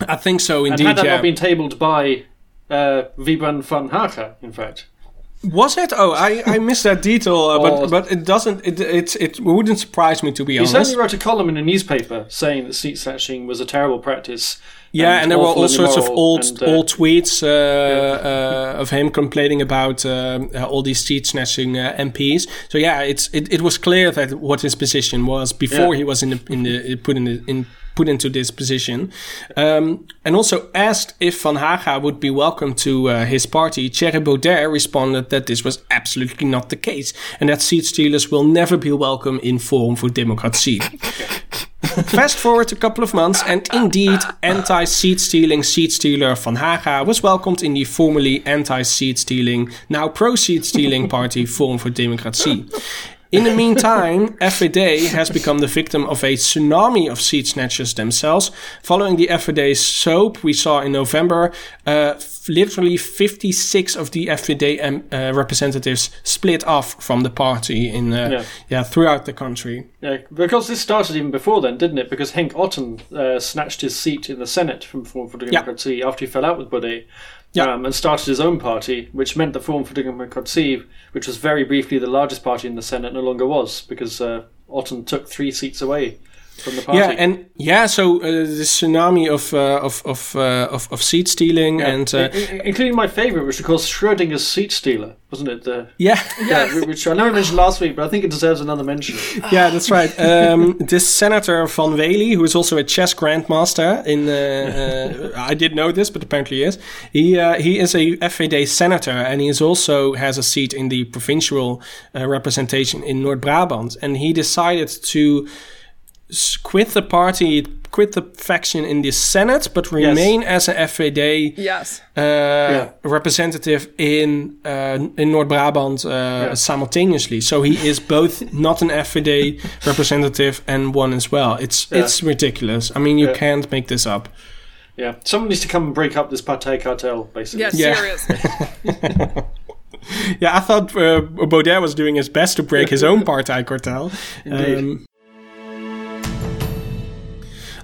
I think so, indeed. And had that yeah. not been tabled by uh, Wiebren van Haga, in fact. Was it? Oh, I, I missed that detail, uh, but but it doesn't. It it it wouldn't surprise me to be he honest. He certainly wrote a column in a newspaper saying that seat snatching was a terrible practice yeah, and, and there were all sorts of old and, uh, old tweets uh, yeah. uh, of him complaining about uh, all these seat snatching uh, MPs. So yeah, it's it, it was clear that what his position was before yeah. he was in the, in the put in the, in put into this position, um, and also asked if Van Haga would be welcome to uh, his party. Thierry Baudet responded that this was absolutely not the case, and that seat stealers will never be welcome in Forum for Democratie. [LAUGHS] Fast forward a couple of months, and indeed, anti seat stealing seat stealer Van Haga was welcomed in the formerly anti seat stealing, now pro seat stealing [LAUGHS] party Forum for Democratie. In the meantime, FVD has become the victim of a tsunami of seat snatchers themselves. Following the FVD soap we saw in November, uh, literally 56 of the FVD um, uh, representatives split off from the party in uh, yeah. yeah. throughout the country. Yeah, because this started even before then, didn't it? Because Henk Otten uh, snatched his seat in the Senate from Forum for Democracy yeah. after he fell out with Baudet yeah. Um, and started his own party, which meant the Forum for Democratie, which was very briefly the largest party in the Senate, no longer was because uh, Otten took three seats away from the party. Yeah, and yeah, so uh, the tsunami of uh, of of, uh, of, of seat stealing yeah. and uh, including my favorite, which was called Schrodinger's seat stealer, wasn't it? The, yeah, yeah, which I know I mentioned last week, but I think it deserves another mention. [LAUGHS] yeah, that's right. Um, this Senator Van Wely, who is also a chess grandmaster, in uh, uh, I did know this, but apparently he is. He he is a FVD senator, and he is also has a seat in the provincial representation in North Brabant, and he decided to quit the party, quit the faction in the Senate, but remain yes. as an FVD yes. Uh, yeah. representative in uh, in North Brabant uh, yeah. simultaneously. So he is both not an FVD [LAUGHS] representative and one as well. It's yeah. it's ridiculous. I mean, you can't make this up. Yeah, someone needs to come and break up this Partij cartel, basically. Yeah, seriously. [LAUGHS] yeah, I thought uh, Baudet was doing his best to break his own Partij cartel. Indeed. Um,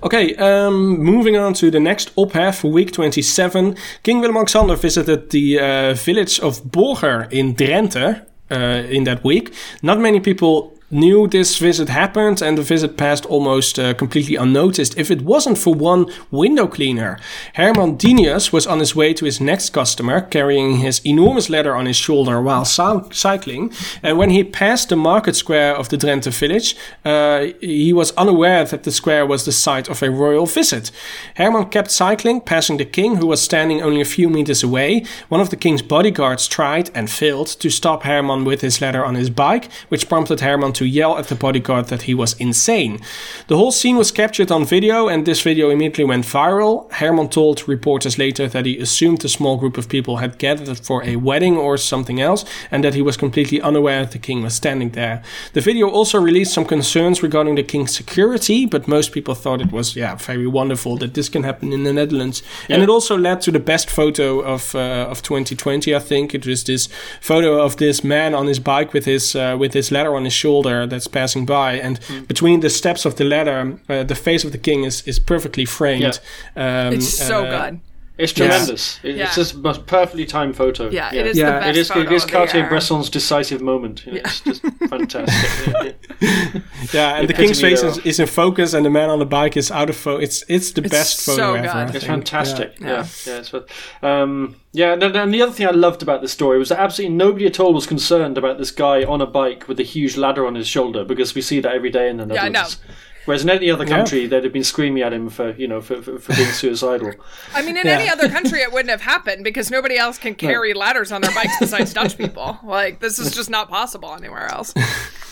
Okay, um, moving on to the next ophef for week 27. King Willem-Alexander visited the uh, village of Borger in Drenthe uh, in that week. Not many people knew this visit happened and the visit passed almost uh, completely unnoticed if it wasn't for one window cleaner. Herman Dinius was on his way to his next customer, carrying his enormous ladder on his shoulder while cycling. And when he passed the market square of the Drenthe village, uh, he was unaware that the square was the site of a royal visit. Herman kept cycling, passing the king, who was standing only a few meters away. One of the king's bodyguards tried and failed to stop Herman with his ladder on his bike, which prompted Herman to yell at the bodyguard that he was insane. The whole scene was captured on video, and this video immediately went viral. Herman told reporters later that he assumed a small group of people had gathered for a wedding or something else, and that he was completely unaware that the king was standing there. The video also released some concerns regarding the king's security, but most people thought it was, yeah, very wonderful that this can happen in the Netherlands. Yeah. And it also led to the best photo of uh, of 2020. I think it was this photo of this man on his bike with his uh, with his ladder on his shoulder that's passing by, and mm. between the steps of the ladder, uh, the face of the king is is perfectly framed. Yeah. Um, it's so uh, good. It's tremendous. Yeah. It's just a perfectly timed photo. Yeah, yeah. it is yeah. the best It is, photo it is Cartier-Bresson's decisive moment. yeah. It's just fantastic. [LAUGHS] yeah, and the king's face is, is, in focus, and the man on the bike is out of focus. It's it's the it's best photo so ever. Good. It's fantastic. Yeah, yeah. yeah it's, um, yeah, and, and the other thing I loved about this story was that absolutely nobody at all was concerned about this guy on a bike with a huge ladder on his shoulder because we see that every day in the Netherlands. Yeah, I know. Whereas in any other country, yeah. they'd have been screaming at him for, you know, for, for, for being suicidal. [LAUGHS] I mean, in yeah. any other country, it wouldn't have happened because nobody else can carry no. ladders on their bikes besides Dutch people. Like, this is just not possible anywhere else [LAUGHS]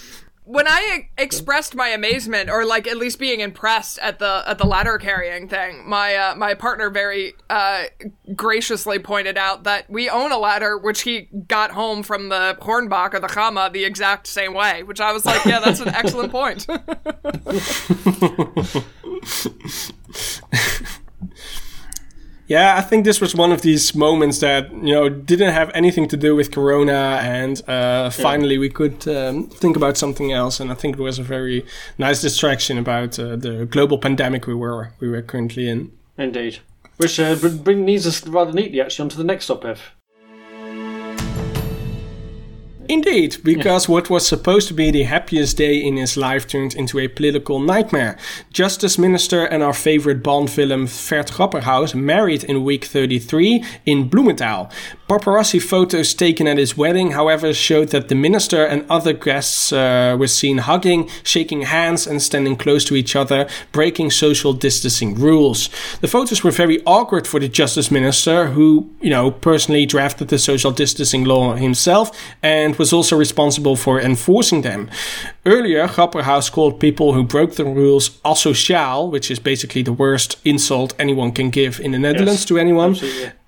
when I expressed my amazement, or like at least being impressed at the at the ladder carrying thing, my uh, my partner very uh, graciously pointed out that we own a ladder which he got home from the Hornbach or the Gamma the exact same way. Which I was like, yeah, that's an excellent point. [LAUGHS] [LAUGHS] Yeah, I think this was one of these moments that you know didn't have anything to do with Corona, and uh, finally yeah. we could um, think about something else. And I think it was a very nice distraction about uh, the global pandemic we were we were currently in. Indeed, which uh, brings us rather neatly actually onto the next ophef. Indeed, because yeah. what was supposed to be the happiest day in his life turned into a political nightmare. Justice Minister and our favorite Bond villain Ferd Grapperhaus married in week 33 in Bloemendaal. Paparazzi photos taken at his wedding, however, showed that the minister and other guests uh, were seen hugging, shaking hands, and standing close to each other, breaking social distancing rules. The photos were very awkward for the justice minister, who, you know, personally drafted the social distancing law himself and was also responsible for enforcing them. Earlier, Grapperhaus called people who broke the rules asociaal, which is basically the worst insult anyone can give in the Netherlands yes, to anyone.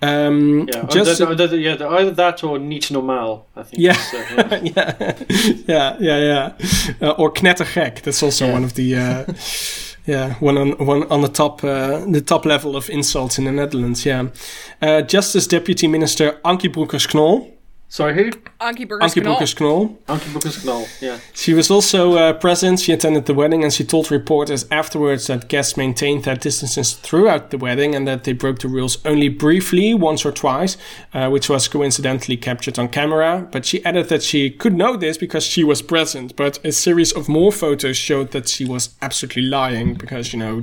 Um, yeah, just yeah, either that or niet normaal. I think. Yeah, uh, yeah. yeah, yeah, yeah, uh, or knettergek. That's also yeah. one of the. Uh, yeah, one on one on the top uh, the top level of insults in the Netherlands. Yeah, uh, Justice Deputy Minister Ankie Broekers-Knol Sorry, who? Ankie Broekers-Knol. Ankie Broekers-Knol, yeah. She was also uh, present. She attended the wedding and she told reporters afterwards that guests maintained their distances throughout the wedding and that they broke the rules only briefly, once or twice, uh, which was coincidentally captured on camera. But she added that she could know this because she was present. But a series of more photos showed that she was absolutely lying because, you know,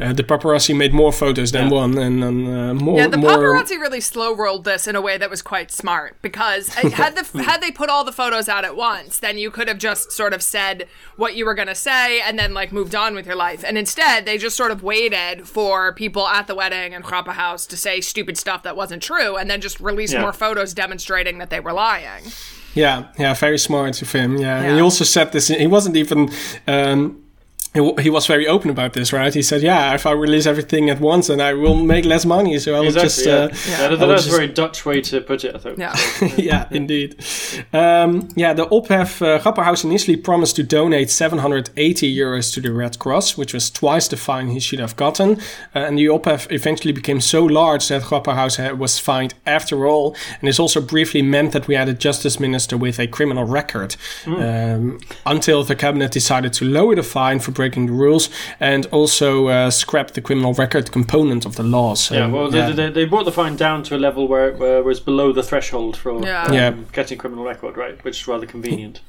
uh, the paparazzi made more photos than yeah. one and, uh, more. Yeah, the more... paparazzi really slow rolled this in a way that was quite smart because [LAUGHS] had the had they put all the photos out at once, then you could have just sort of said what you were going to say and then like moved on with your life. And instead, they just sort of waited for people at the wedding and Grapperhaus to say stupid stuff that wasn't true, and then just release yeah. more photos demonstrating that they were lying. Yeah, yeah, very smart of him. Yeah, yeah. he also said this. He wasn't even. Um, he was very open about this, right? He said, "Yeah, if I release everything at once, then I will make less money. So I will exactly, just." Yeah. Uh, yeah. yeah. that's a very Dutch way to put it, I think. Yeah, [LAUGHS] yeah, indeed. Um, yeah, the Ophef uh, Grapperhaus initially promised to donate 780 euros to the Red Cross, which was twice the fine he should have gotten. Uh, and the Ophef eventually became so large that Grapperhaus was fined after all. And this also briefly meant that we had a justice minister with a criminal record mm. um, until the cabinet decided to lower the fine for breaking the rules and also uh, scrap the criminal record component of the law. So, yeah, well, yeah. They, they, they, brought the fine down to a level where it, where it was below the threshold for yeah. Um, yeah. getting criminal record, right? Which is rather convenient.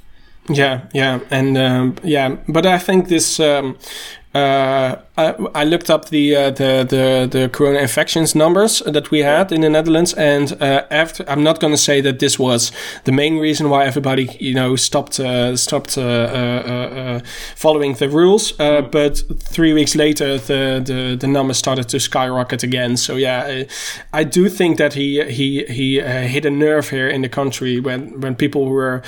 Yeah, yeah, and um, yeah, but I think this um, uh, I, I, looked up the, uh, the the the corona infections numbers that we had in the Netherlands, and uh, after I'm not going to say that this was the main reason why everybody you know stopped uh, stopped uh, uh, following the rules, mm. but three weeks later the, the the numbers started to skyrocket again. So yeah, I, I do think that he he he hit a nerve here in the country when when people were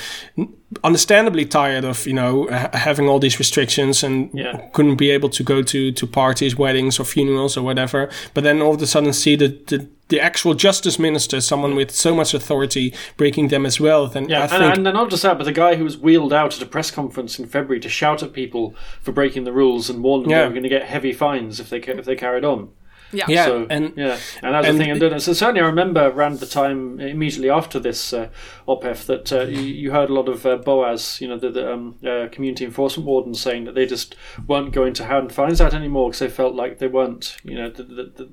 understandably tired of you know having all these restrictions and yeah. couldn't be able to go to to parties, weddings, or funerals or whatever. But then all of a sudden see the the, the actual justice minister, someone with so much authority, breaking them as well. Then yeah, I and, and not just that, but the guy who was wheeled out at a press conference in February to shout at people for breaking the rules and warn them yeah. they were going to get heavy fines if they if they carried on. Yeah, yeah, so, and yeah, and that's and the thing. And it, so certainly, I remember around the time immediately after this uh, Ophef that uh, you, you, heard a lot of uh, BOAs, you know, the, the um, uh, community enforcement wardens saying that they just weren't going to hand fines out anymore because they felt like they weren't, you know, that, that, that,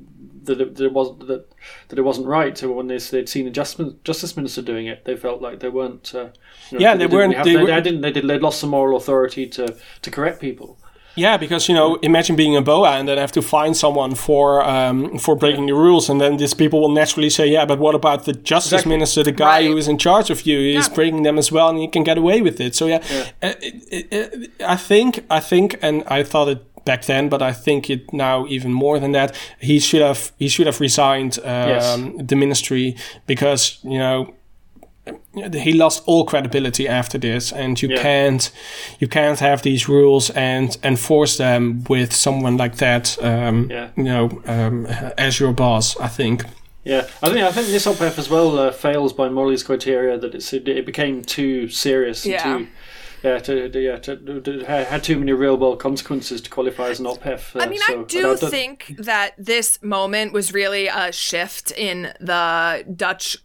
that it wasn't that, that it wasn't right. So when they, they'd seen the justice, justice minister doing it, they felt like they weren't. Uh, you know, yeah, they, they weren't. Have, they, they, they, didn't. They did. They'd lost some moral authority to to correct people. Yeah, because you know, imagine being a boa and then have to find someone for um, for breaking the rules, and then these people will naturally say, "Yeah, but what about the justice exactly. minister, the guy right. who is in charge of you, is yeah. breaking them as well, and you can get away with it." So yeah, yeah. Uh, it, it, it, I think, I think, and I thought it back then, but I think it now even more than that. He should have he should have resigned um, yes. the ministry because you know he lost all credibility after this and you yeah. can't you can't have these rules and enforce them with someone like that um, yeah. you know um, as your boss i think yeah, I think I think this Ophef as well uh, fails by Morley's criteria that it's, it became too serious. Yeah. Too, yeah, to, yeah, to, to, had too many real world consequences to qualify as an Ophef. Uh, I mean, so, I do think that this moment was really a shift in the Dutch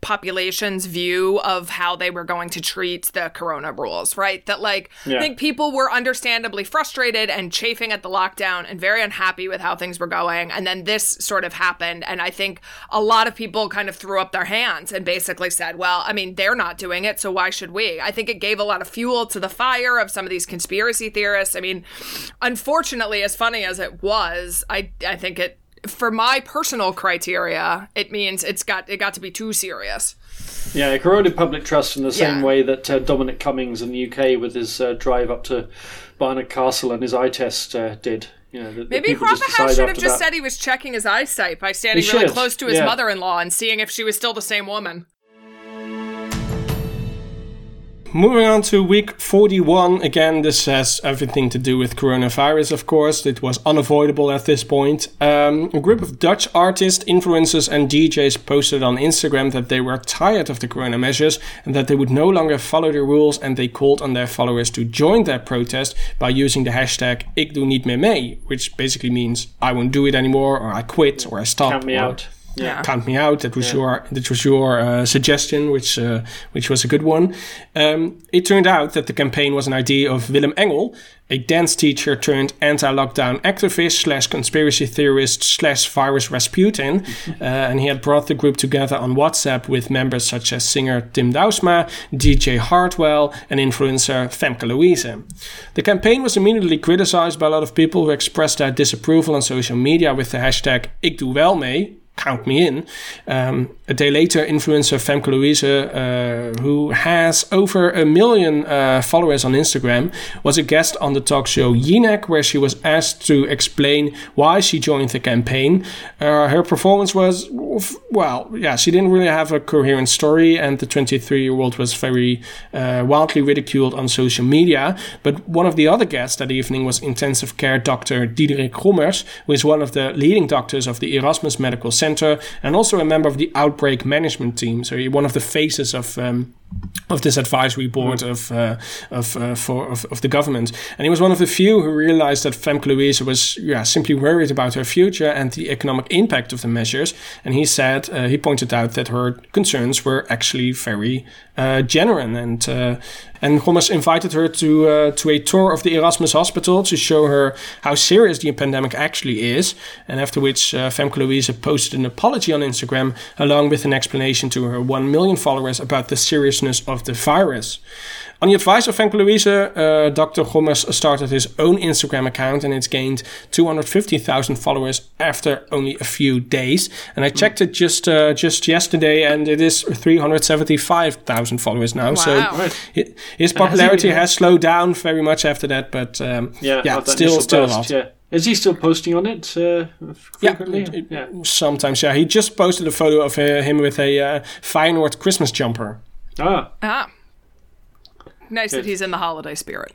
population's view of how they were going to treat the corona rules, right? That like yeah. I think people were understandably frustrated and chafing at the lockdown and very unhappy with how things were going and then this sort of happened and I think a lot of people kind of threw up their hands and basically said, well, I mean, they're not doing it, so why should we? I think it gave a lot of fuel to the fire of some of these conspiracy theorists. I mean, unfortunately as funny as it was, I I think it for my personal criteria, it means it's got it got to be too serious. Yeah, it corroded public trust in the same yeah. way that uh, Dominic Cummings in the UK with his uh, drive up to Barnard Castle and his eye test uh, did. You know, the, Maybe Grapperhaus should have just that. said he was checking his eyesight by standing really close to his yeah. mother-in-law and seeing if she was still the same woman. Moving on to week 41. Again, this has everything to do with coronavirus, of course. It was unavoidable at this point. Um, a group of Dutch artists, influencers, and DJs posted on Instagram that they were tired of the corona measures and that they would no longer follow the rules. And they called on their followers to join their protest by using the hashtag Ik doe niet meer mee, which basically means I won't do it anymore, or I quit, or I stop. Count me or, out yeah. count me out. That was yeah. your that was your uh, suggestion, which uh, which was a good one. Um, it turned out that the campaign was an idea of Willem Engel, a dance teacher turned anti-lockdown activist slash conspiracy theorist slash virus Rasputin, [LAUGHS] uh, and he had brought the group together on WhatsApp with members such as singer Tim Douwsma, DJ Hardwell, and influencer Femke Louise. The campaign was immediately criticized by a lot of people who expressed their disapproval on social media with the hashtag Ik doe wel mee count me in. Um, a day later, influencer Femke Louise, uh, who has over a million uh, followers on Instagram, was a guest on the talk show Jinek, where she was asked to explain why she joined the campaign. Uh, her performance was, well, yeah, she didn't really have a coherent story, and the 23 year old was very uh, wildly ridiculed on social media. But one of the other guests that evening was intensive care doctor Diederik Gommers, who is one of the leading doctors of the Erasmus Medical Center and also a member of the outbreak management team. So one of the faces of um, of this advisory board of uh, of, uh, for, of, of the government, and he was one of the few who realized that Femke Louise was yeah simply worried about her future and the economic impact of the measures. And he said uh, he pointed out that her concerns were actually very uh, genuine, and uh, and Gommers invited her to uh, to a tour of the Erasmus Hospital to show her how serious the pandemic actually is. And after which, Femke Louise posted an apology on Instagram along with an explanation to her one million followers about the seriousness of the virus. On the advice of Femke Louise, uh, Dr. Gommers started his own Instagram account and it's gained 250,000 followers after only a few days. And I checked it just uh, just yesterday and it is 375,000 followers now. Wow. So it, his popularity has slowed down very much after that, but um, yeah, yeah still, still burst, a lot. Yeah. Is he still posting on it uh, frequently? Yeah, yeah, sometimes. Yeah, he just posted a photo of uh, him with a uh, Feyenoord Christmas jumper. Ah, ah, Nice Good. that he's in the holiday spirit.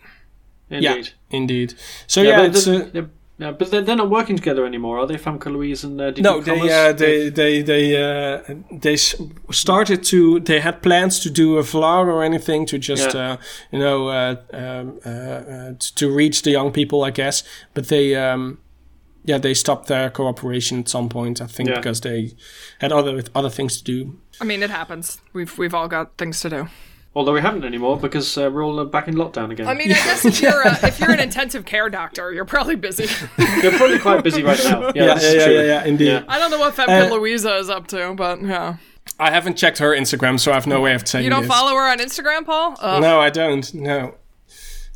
Indeed. Yeah, indeed. So yeah, yeah it's. Uh, yeah, but they're, they're not working together anymore, are they? Femke Louise and uh, no, they, uh, they they they uh, they started to. They had plans to do a vlog or anything to just yeah. uh, you know uh, um, uh, uh, to reach the young people, I guess. But they um, yeah they stopped their cooperation at some point. I think yeah. because they had other other things to do. I mean, it happens. We've we've all got things to do. Although we haven't anymore because uh, we're all uh, back in lockdown again. I mean, I guess if you're a, [LAUGHS] if you're an intensive care doctor, you're probably busy. you're probably quite busy right now. [LAUGHS] Yeah, yeah, yeah, yeah, yeah, yeah, indeed. Yeah. I don't know what Femke uh, Louisa is up to, but yeah. I haven't checked her Instagram, so I have no way of saying. You don't this. follow her on Instagram, Paul? Ugh. No, I don't. No.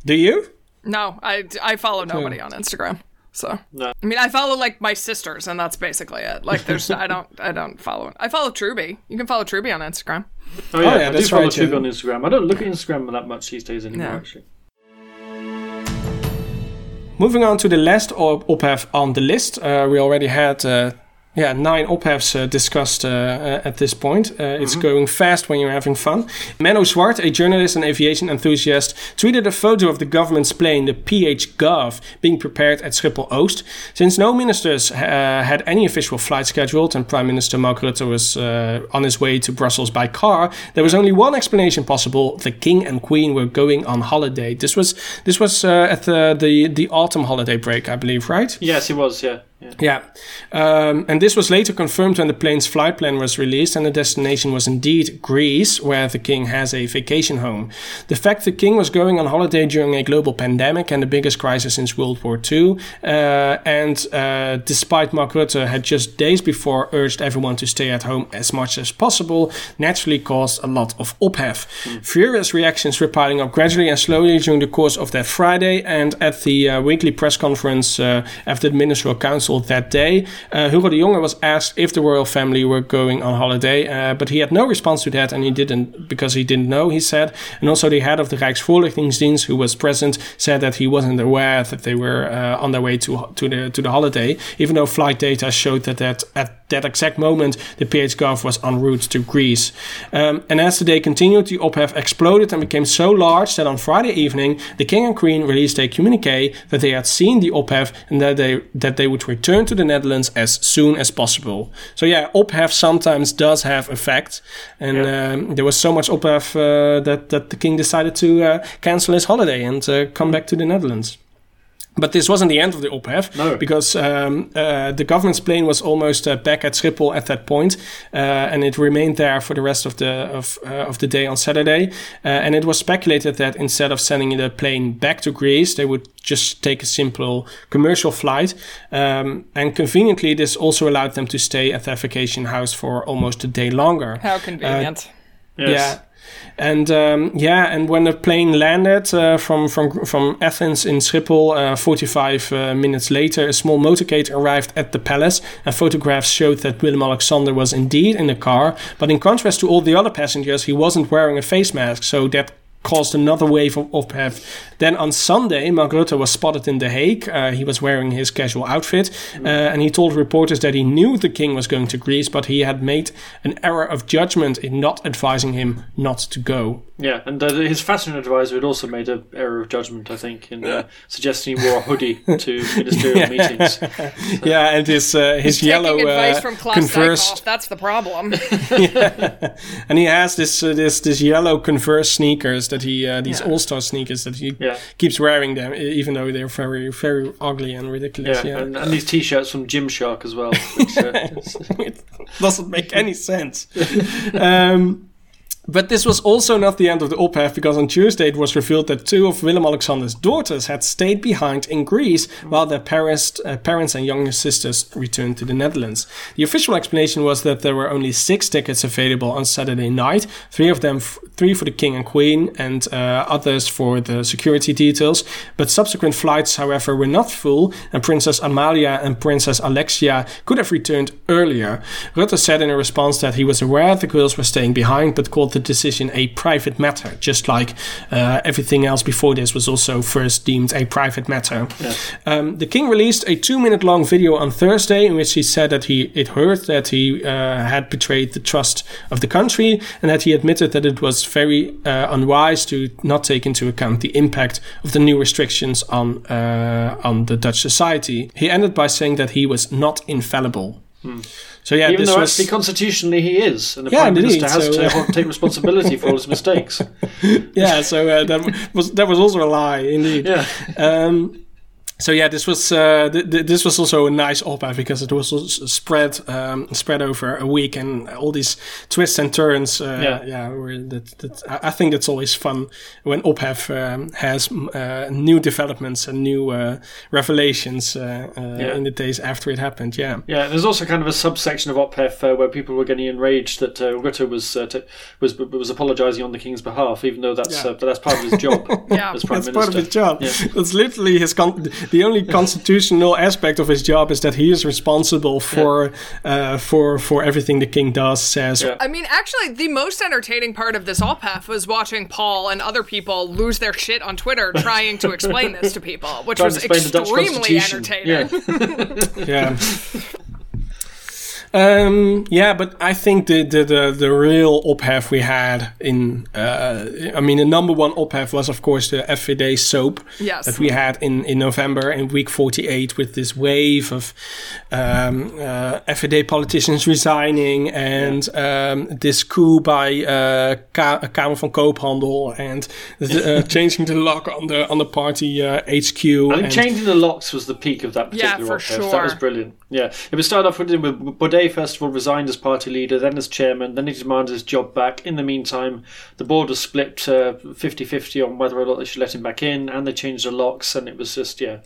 Do you? No, I, I follow nobody on Instagram. So no. I mean, I follow like my sisters, and that's basically it. Like, there's I don't [LAUGHS] I don't follow. I follow Truby. You can follow Truby on Instagram. Oh yeah, oh, yeah I do follow right, Truby on Instagram. I don't look at Instagram that much these days anymore. No. Actually. Moving on to the last ophef on the list, uh, we already had uh, yeah, nine ophefs uh, discussed uh, uh, at this point. Uh, it's mm-hmm. going fast when you're having fun. Menno Zwart, a journalist and aviation enthusiast, tweeted a photo of the government's plane, the PH Gov, being prepared at Schiphol Oost. Since no ministers uh, had any official flight scheduled and Prime Minister Mark Rutte was uh, on his way to Brussels by car, there was only one explanation possible: the King and Queen were going on holiday. This was this was at the, the the autumn holiday break, I believe, right? Yes, it was. Yeah. Yeah. yeah. Um, and this was later confirmed when the plane's flight plan was released, and the destination was indeed Greece, where the king has a vacation home. The fact the king was going on holiday during a global pandemic and the biggest crisis since World War II, uh, and uh, despite Mark Rutte had just days before urged everyone to stay at home as much as possible, naturally caused a lot of ophef. Mm. Furious reactions were piling up gradually and slowly during the course of that Friday, and at the uh, weekly press conference uh, after the Ministerial Council that day. Uh, Hugo de Jonge was asked if the royal family were going on holiday, uh, but he had no response to that, and he didn't because he didn't know. He said, and also the head of the Rijksvoorlichtingsdienst, who was present, said that he wasn't aware that they were uh, on their way to to the to the holiday, even though flight data showed that that at that exact moment the PH Gov was en route to Greece. Um, and as the day continued, the ophef exploded and became so large that on Friday evening, the King and Queen released a communique that they had seen the ophef and that they that they would return to the Netherlands as soon as possible. So yeah, ophef sometimes does have effect, and yeah. um, there was so much ophef uh, that that the king decided to uh, cancel his holiday and uh, come back to the Netherlands. But this wasn't the end of the ophef no. because um, uh, the government's plane was almost uh, back at Schiphol at that point, uh, and it remained there for the rest of the of, uh, of the day on Saturday. Uh, and it was speculated that instead of sending the plane back to Greece, they would just take a simple commercial flight. Um, and conveniently, this also allowed them to stay at their vacation house for almost a day longer. How convenient! Uh, yes. Yeah. And um, yeah, and when the plane landed uh, from from from Athens in Schiphol, uh, 45 uh, minutes later, a small motorcade arrived at the palace, and photographs showed that Willem Alexander was indeed in the car. But in contrast to all the other passengers, he wasn't wearing a face mask, so that caused another wave of OPHEF. Then on Sunday, Mark Rutte was spotted in The Hague. Uh, he was wearing his casual outfit, uh, and he told reporters that he knew the king was going to Greece, but he had made an error of judgment in not advising him not to go. Yeah, and uh, his fashion advisor had also made an error of judgment, I think, in uh, suggesting he wore a hoodie [LAUGHS] to ministerial yeah. meetings. [LAUGHS] So. Yeah, and his uh, his He's yellow advice uh, from Klaus Converse, That's the problem. [LAUGHS] yeah. and he has this uh, this this yellow Converse sneakers that he uh, these Yeah. All Star sneakers that he Yeah. keeps wearing them, even though they're very very ugly and ridiculous. Yeah, Yeah, And, and these T-shirts from Gymshark as well. Which, uh, [LAUGHS] it doesn't make any sense. [LAUGHS] um, but this was also not the end of the OPHEF because on Tuesday it was revealed that two of Willem Alexander's daughters had stayed behind in Greece while their parents, uh, parents and younger sisters returned to the Netherlands. The official explanation was that there were only six tickets available on Saturday night, three of them, f- three for the king and queen, and uh, others for the security details. But subsequent flights, however, were not full, and Princess Amalia and Princess Alexia could have returned earlier. Rutte said in a response that he was aware the girls were staying behind, but called the decision a private matter, just like uh, everything else before this was also first deemed a private matter. Um, the king released a two-minute long video on Thursday in which he said that he it hurt that he uh, had betrayed the trust of the country and that he admitted that it was very uh, unwise to not take into account the impact of the new restrictions on uh, on the Dutch society. He ended by saying that he was not infallible. So yeah, even this though was actually constitutionally he is, and the Yeah, prime indeed, minister has so, to uh, take responsibility for all his mistakes. [LAUGHS] yeah. So uh, that was that was also a lie, indeed. Yeah, Um, so yeah, this was uh, th- th- this was also a nice op-ed because it was spread um, spread over a week and all these twists and turns. Uh, Yeah. yeah, were that, that I I think it's always fun when OPHEF um, has uh, new developments and new uh, revelations uh, uh, Yeah. in the days after it happened. Yeah. yeah. There's also kind of a subsection of OPHEF uh, where people were getting enraged that uh, Rutte was uh, t- was was apologising on the king's behalf, even though that's Yeah. uh, that's part of his job [LAUGHS] Yeah. as prime That's minister. part of his job. Yeah. That's literally his. Con- [LAUGHS] the only constitutional aspect of his job is that he is responsible for uh, for for everything the king does, says, Yeah. I mean, actually, the most entertaining part of this OPHEF was watching Paul and other people lose their shit on Twitter trying to explain this to people, which Trying was to explain the Dutch extremely entertaining. Yeah. [LAUGHS] yeah. [LAUGHS] Um, yeah, but I think the, the, the, the real ophef we had in, uh, I mean, the number one ophef was, of course, the FVD soap Yes. that we had in, in November in week 48 with this wave of um, uh, FVD politicians resigning and um, this coup by uh, Ka- Kamer van Koophandel and the, uh, [LAUGHS] changing the lock on the on the party uh, HQ. I think and- changing the locks was the peak of that Yeah, particular for OPHEF. That was brilliant. Yeah, it was started off with, Baudet first of all resigned as party leader, then as chairman, then he demanded his job back. In the meantime, the board was split uh, 50-50 on whether or not they should let him back in, and they changed the locks, and it was just yeah,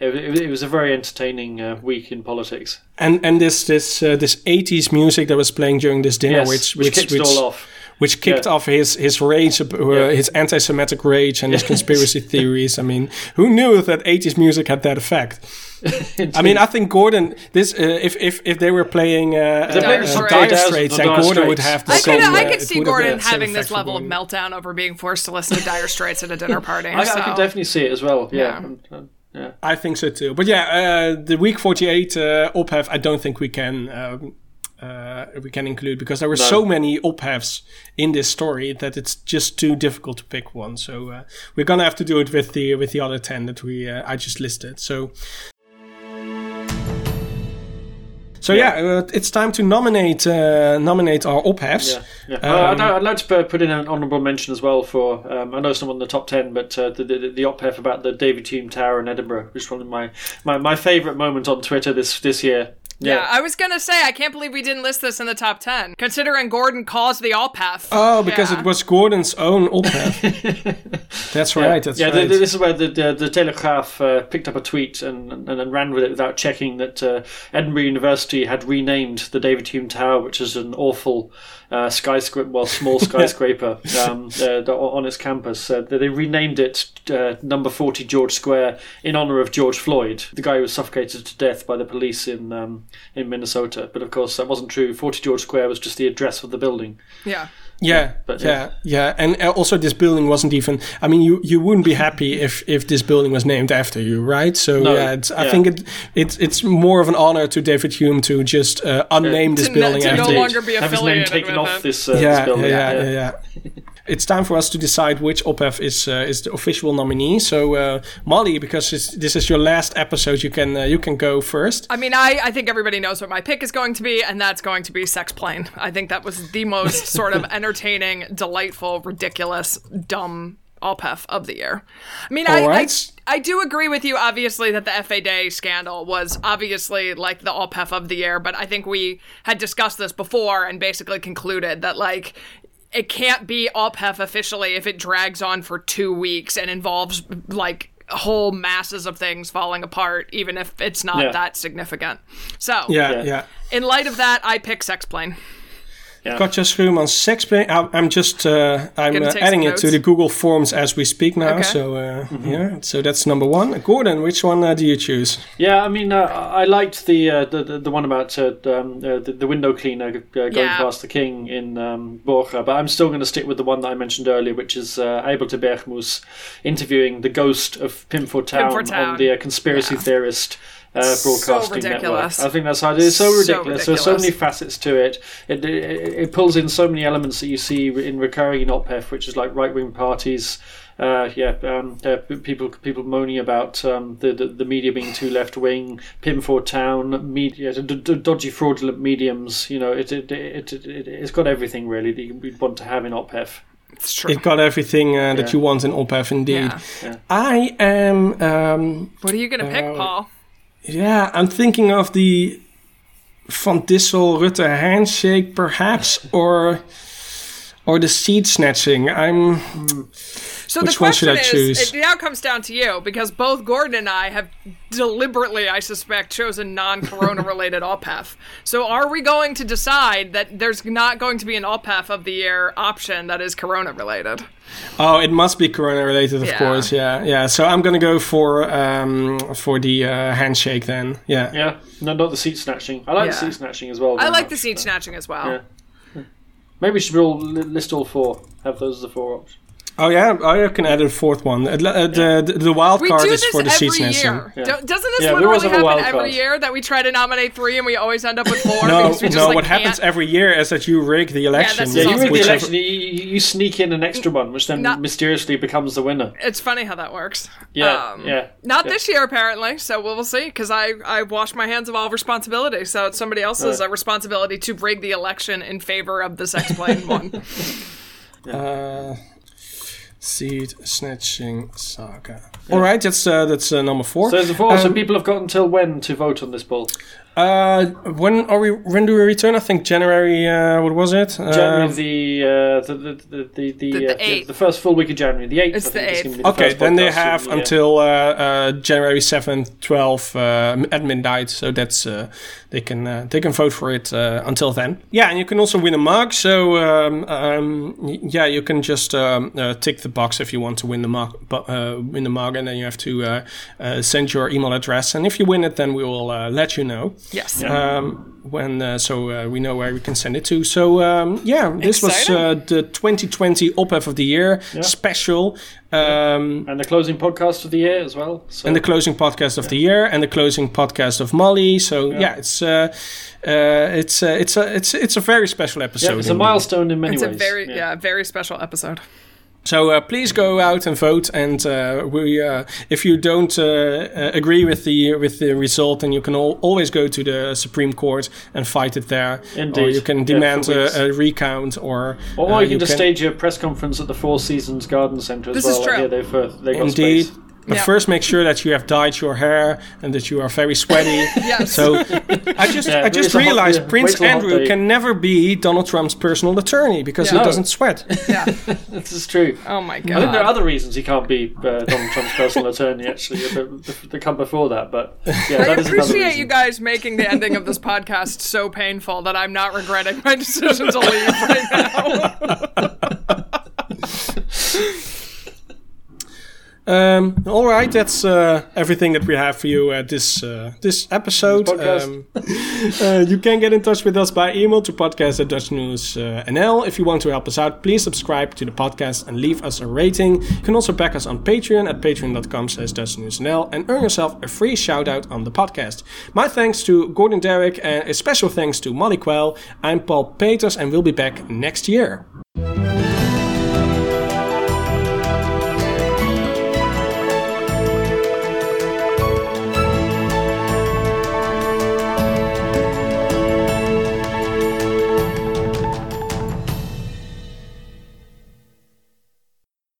it, it, it was a very entertaining uh, week in politics. and and this this uh, this 80s music that was playing during this dinner Yes, which which, which kicked it all off. which kicked Yeah. off his his rage uh, Yeah. his anti-semitic rage and his [LAUGHS] conspiracy theories i mean who knew that 80s music had that effect [LAUGHS] i mean i think gordon this uh, if if if they were playing uh, uh, some dire Dire straits Straits, and Dire gordon would have the I same could, I uh, could see Gordon having this level of meltdown over being forced to listen to Dire Straits at a dinner [LAUGHS] party. I, so. I could definitely see it as well. Yeah. Yeah. And, uh, yeah. I think so too. But yeah, uh, the week 48 uh, OPHEF, I don't think we can um, uh, we can include because there were No. so many OPHEFs in this story that it's just too difficult to pick one. So uh, we're gonna have to do it with the with the other 10 that we uh, I just listed. So. So yeah, uh, it's time to nominate uh, nominate our OPHEFs. Yeah, yeah. Um, Uh, I'd, I'd like to put in an honourable mention as well for um, I know someone in the top ten, but uh, the, the the OPHEF about the David Hume Tower in Edinburgh, which is probably my my, my favourite moment on Twitter this this year. Yeah. Yeah. I was gonna say I can't believe we didn't list this in the top ten, considering Gordon calls the OPHEF. Oh, because Yeah. it was Gordon's own OPHEF. [LAUGHS] that's right. That's yeah, right. th- th- this is where the the, the Telegraph uh, picked up a tweet and, and and then ran with it without checking that uh, Edinburgh University had renamed the David Hume Tower, which is an awful uh, skyscraper, well, small [LAUGHS] skyscraper um, uh, on its campus. Uh, they renamed it uh, Number Forty George Square in honor of George Floyd, the guy who was suffocated to death by the police in um, in Minnesota. But of course, that wasn't true. Forty George Square was just the address of the building. yeah. Yeah, But, yeah, yeah, and uh, also this building wasn't even. I mean, you you wouldn't be happy [LAUGHS] if if this building was named after you, right? So No, yeah, it's, I think it it's it's more of an honor to David Hume to just uh, unname this To no- building to no longer be Have his name affiliated taken with off this, uh, this building. yeah, yeah, yeah, yeah. [LAUGHS] It's time for us to decide which OPHEF is uh, is the official nominee. So uh, Molly, because it's, this is your last episode, you can uh, you can go first. I mean, I, I think everybody knows what my pick is going to be, and that's going to be Sex Plane. I think that was the most [LAUGHS] sort of entertaining, delightful, ridiculous, dumb OPHEF of the year. I mean, I, All I, right. I do agree with you, obviously, that the FVD scandal was obviously like the OPHEF of the year, but I think we had discussed this before and basically concluded that, like, it can't be OPHEF officially if it drags on for two weeks and involves, like, whole masses of things falling apart, even if it's not Yeah. that significant. So, Yeah, Yeah. yeah. in light of that, I pick Sex Plane. Yeah. Katja Schuurman, sex play. I- I'm just uh, I'm uh, adding some it to the Google Forms as we speak now. Okay. So uh, yeah, so that's number one. Gordon, which one uh, do you choose? Yeah, I mean, uh, I liked the, uh, the the the one about uh, um, uh, the, the window cleaner uh, going Yeah. past the king in um, Borja, but I'm still going to stick with the one that I mentioned earlier, which is uh, Ybeltje Berckmoes interviewing the ghost of Pim Fortuyn, Pim Fortuyn. on the uh, conspiracy Yeah. theorist. Uh, broadcasting ridiculous. network. I think that's how it is. So So ridiculous. There's so many facets to it. It, it. it pulls in so many elements that you see in recurring in OPHEF, which is like right wing parties. Uh, yeah, um, uh, people people moaning about um, the, the the media being too left wing, Pim Fortuyn, media, d- d- dodgy fraudulent mediums. You know, it it, it, it, it it's got everything really that you'd want to have in OPHEF. It's true. It got everything uh, that Yeah. you want in OPHEF, indeed. Yeah. Yeah. I am. Um, what are you going to pick, Uh, Paul? Yeah, I'm thinking of the Van Dissel Rutte handshake, perhaps, or or the seed snatching. I'm. So which the one should question I is, choose? it now comes down to you because both Gordon and I have deliberately, I suspect, chosen non-corona [LAUGHS] related OPHEF. So are we going to decide that there's not going to be an OPHEF of the year option that is corona related? Oh, it must be Corona related, of Yeah. course. Yeah, yeah. So I'm gonna go for um for the uh, handshake then. Yeah. Yeah, no, not the seat snatching. I like the seat snatching as well. I like much, the seat but- snatching as well. Yeah. Maybe we should all list all four. Have those as the four options. Oh yeah, I can add a fourth one. Uh, uh, the, the the wild We card is for the seed every snatching. year. Yeah. Do- Doesn't this Yeah, always literally happen every card. year that we try to nominate three and we always end up with four? No, because we just, no. like, what happens can't- every year is that you rig the election. that's Yeah, you rig the election. You, you, you sneak in an extra one, which then Not- mysteriously becomes the winner. It's funny how that works. Yeah, Um, yeah. Not yeah. this year, apparently. So we'll, we'll see. Because I I wash my hands of all responsibility. So it's somebody else's Right. uh, responsibility to rig the election in favor of the sex plane one. [LAUGHS] Uh, seed snatching saga. All right, that's uh, that's uh, number four. So there's the four. so Um, people have got until when to vote on this poll? Uh, when are we? When do we return? I think January. Uh, what was it? January Uh, the, uh, the the the the the, The- the uh, the first full week of January, the eighth. It's I think the eighth. gonna be the Okay, first then they have of until uh, uh, January seventh, twelfth uh, at midnight. So that's uh, they can uh, they can vote for it uh, until then. Yeah, and you can also win a mug. So um, um, yeah, you can just um, uh, tick the box if you want to win the mug. But uh, win the mug, and then you have to uh, uh, send your email address. And if you win it, then we will uh, let you know. Yes. Um, when uh, so uh, we know where we can send it to. So um, yeah, this was uh, the 2020 OPHEF of the Year special. Um, and the closing podcast of the year as well. So and the closing podcast of the year and the closing podcast of Molly. So yeah, it's uh, uh, it's uh, it's a it's it's a very special episode. yeah, it's a milestone in many It's a ways. very yeah. very special episode. So uh, please go out and vote. And uh, we, uh, if you don't uh, uh, agree with the with the result, then you can al- always go to the Supreme Court and fight it there. Or you can demand for weeks. a, a recount, or Or uh, you can just stage a press conference at the Four Seasons Garden Centre as This well. is like, true. yeah, they've uh, they got Indeed. space. But Yeah. first, make sure that you have dyed your hair and that you are very sweaty. [LAUGHS] Yes. So [LAUGHS] I just Yeah, I just it's a hot- realized yeah, Prince wait till a hot Andrew can never be Donald Trump's personal attorney because Yeah. he No. doesn't sweat. [LAUGHS] yeah. This is true. Oh my god! I think there are other reasons he can't be uh, Donald Trump's personal attorney. Actually, that, that come before that. But yeah, I that is appreciate you guys making the ending of this podcast so painful that I'm not regretting my decision to leave right now. Um, all right, that's uh, everything that we have for you at this uh, this episode. This. Um, [LAUGHS] uh, you can get in touch with us by email to podcast at Dutch News uh, NL. If you want to help us out, please subscribe to the podcast and leave us a rating. You can also back us on Patreon at patreon.com slash Dutch News NL and earn yourself a free shout out on the podcast. My thanks to Gordon Darroch and a special thanks to Molly Quell. I'm Paul Peters and we'll be back next year.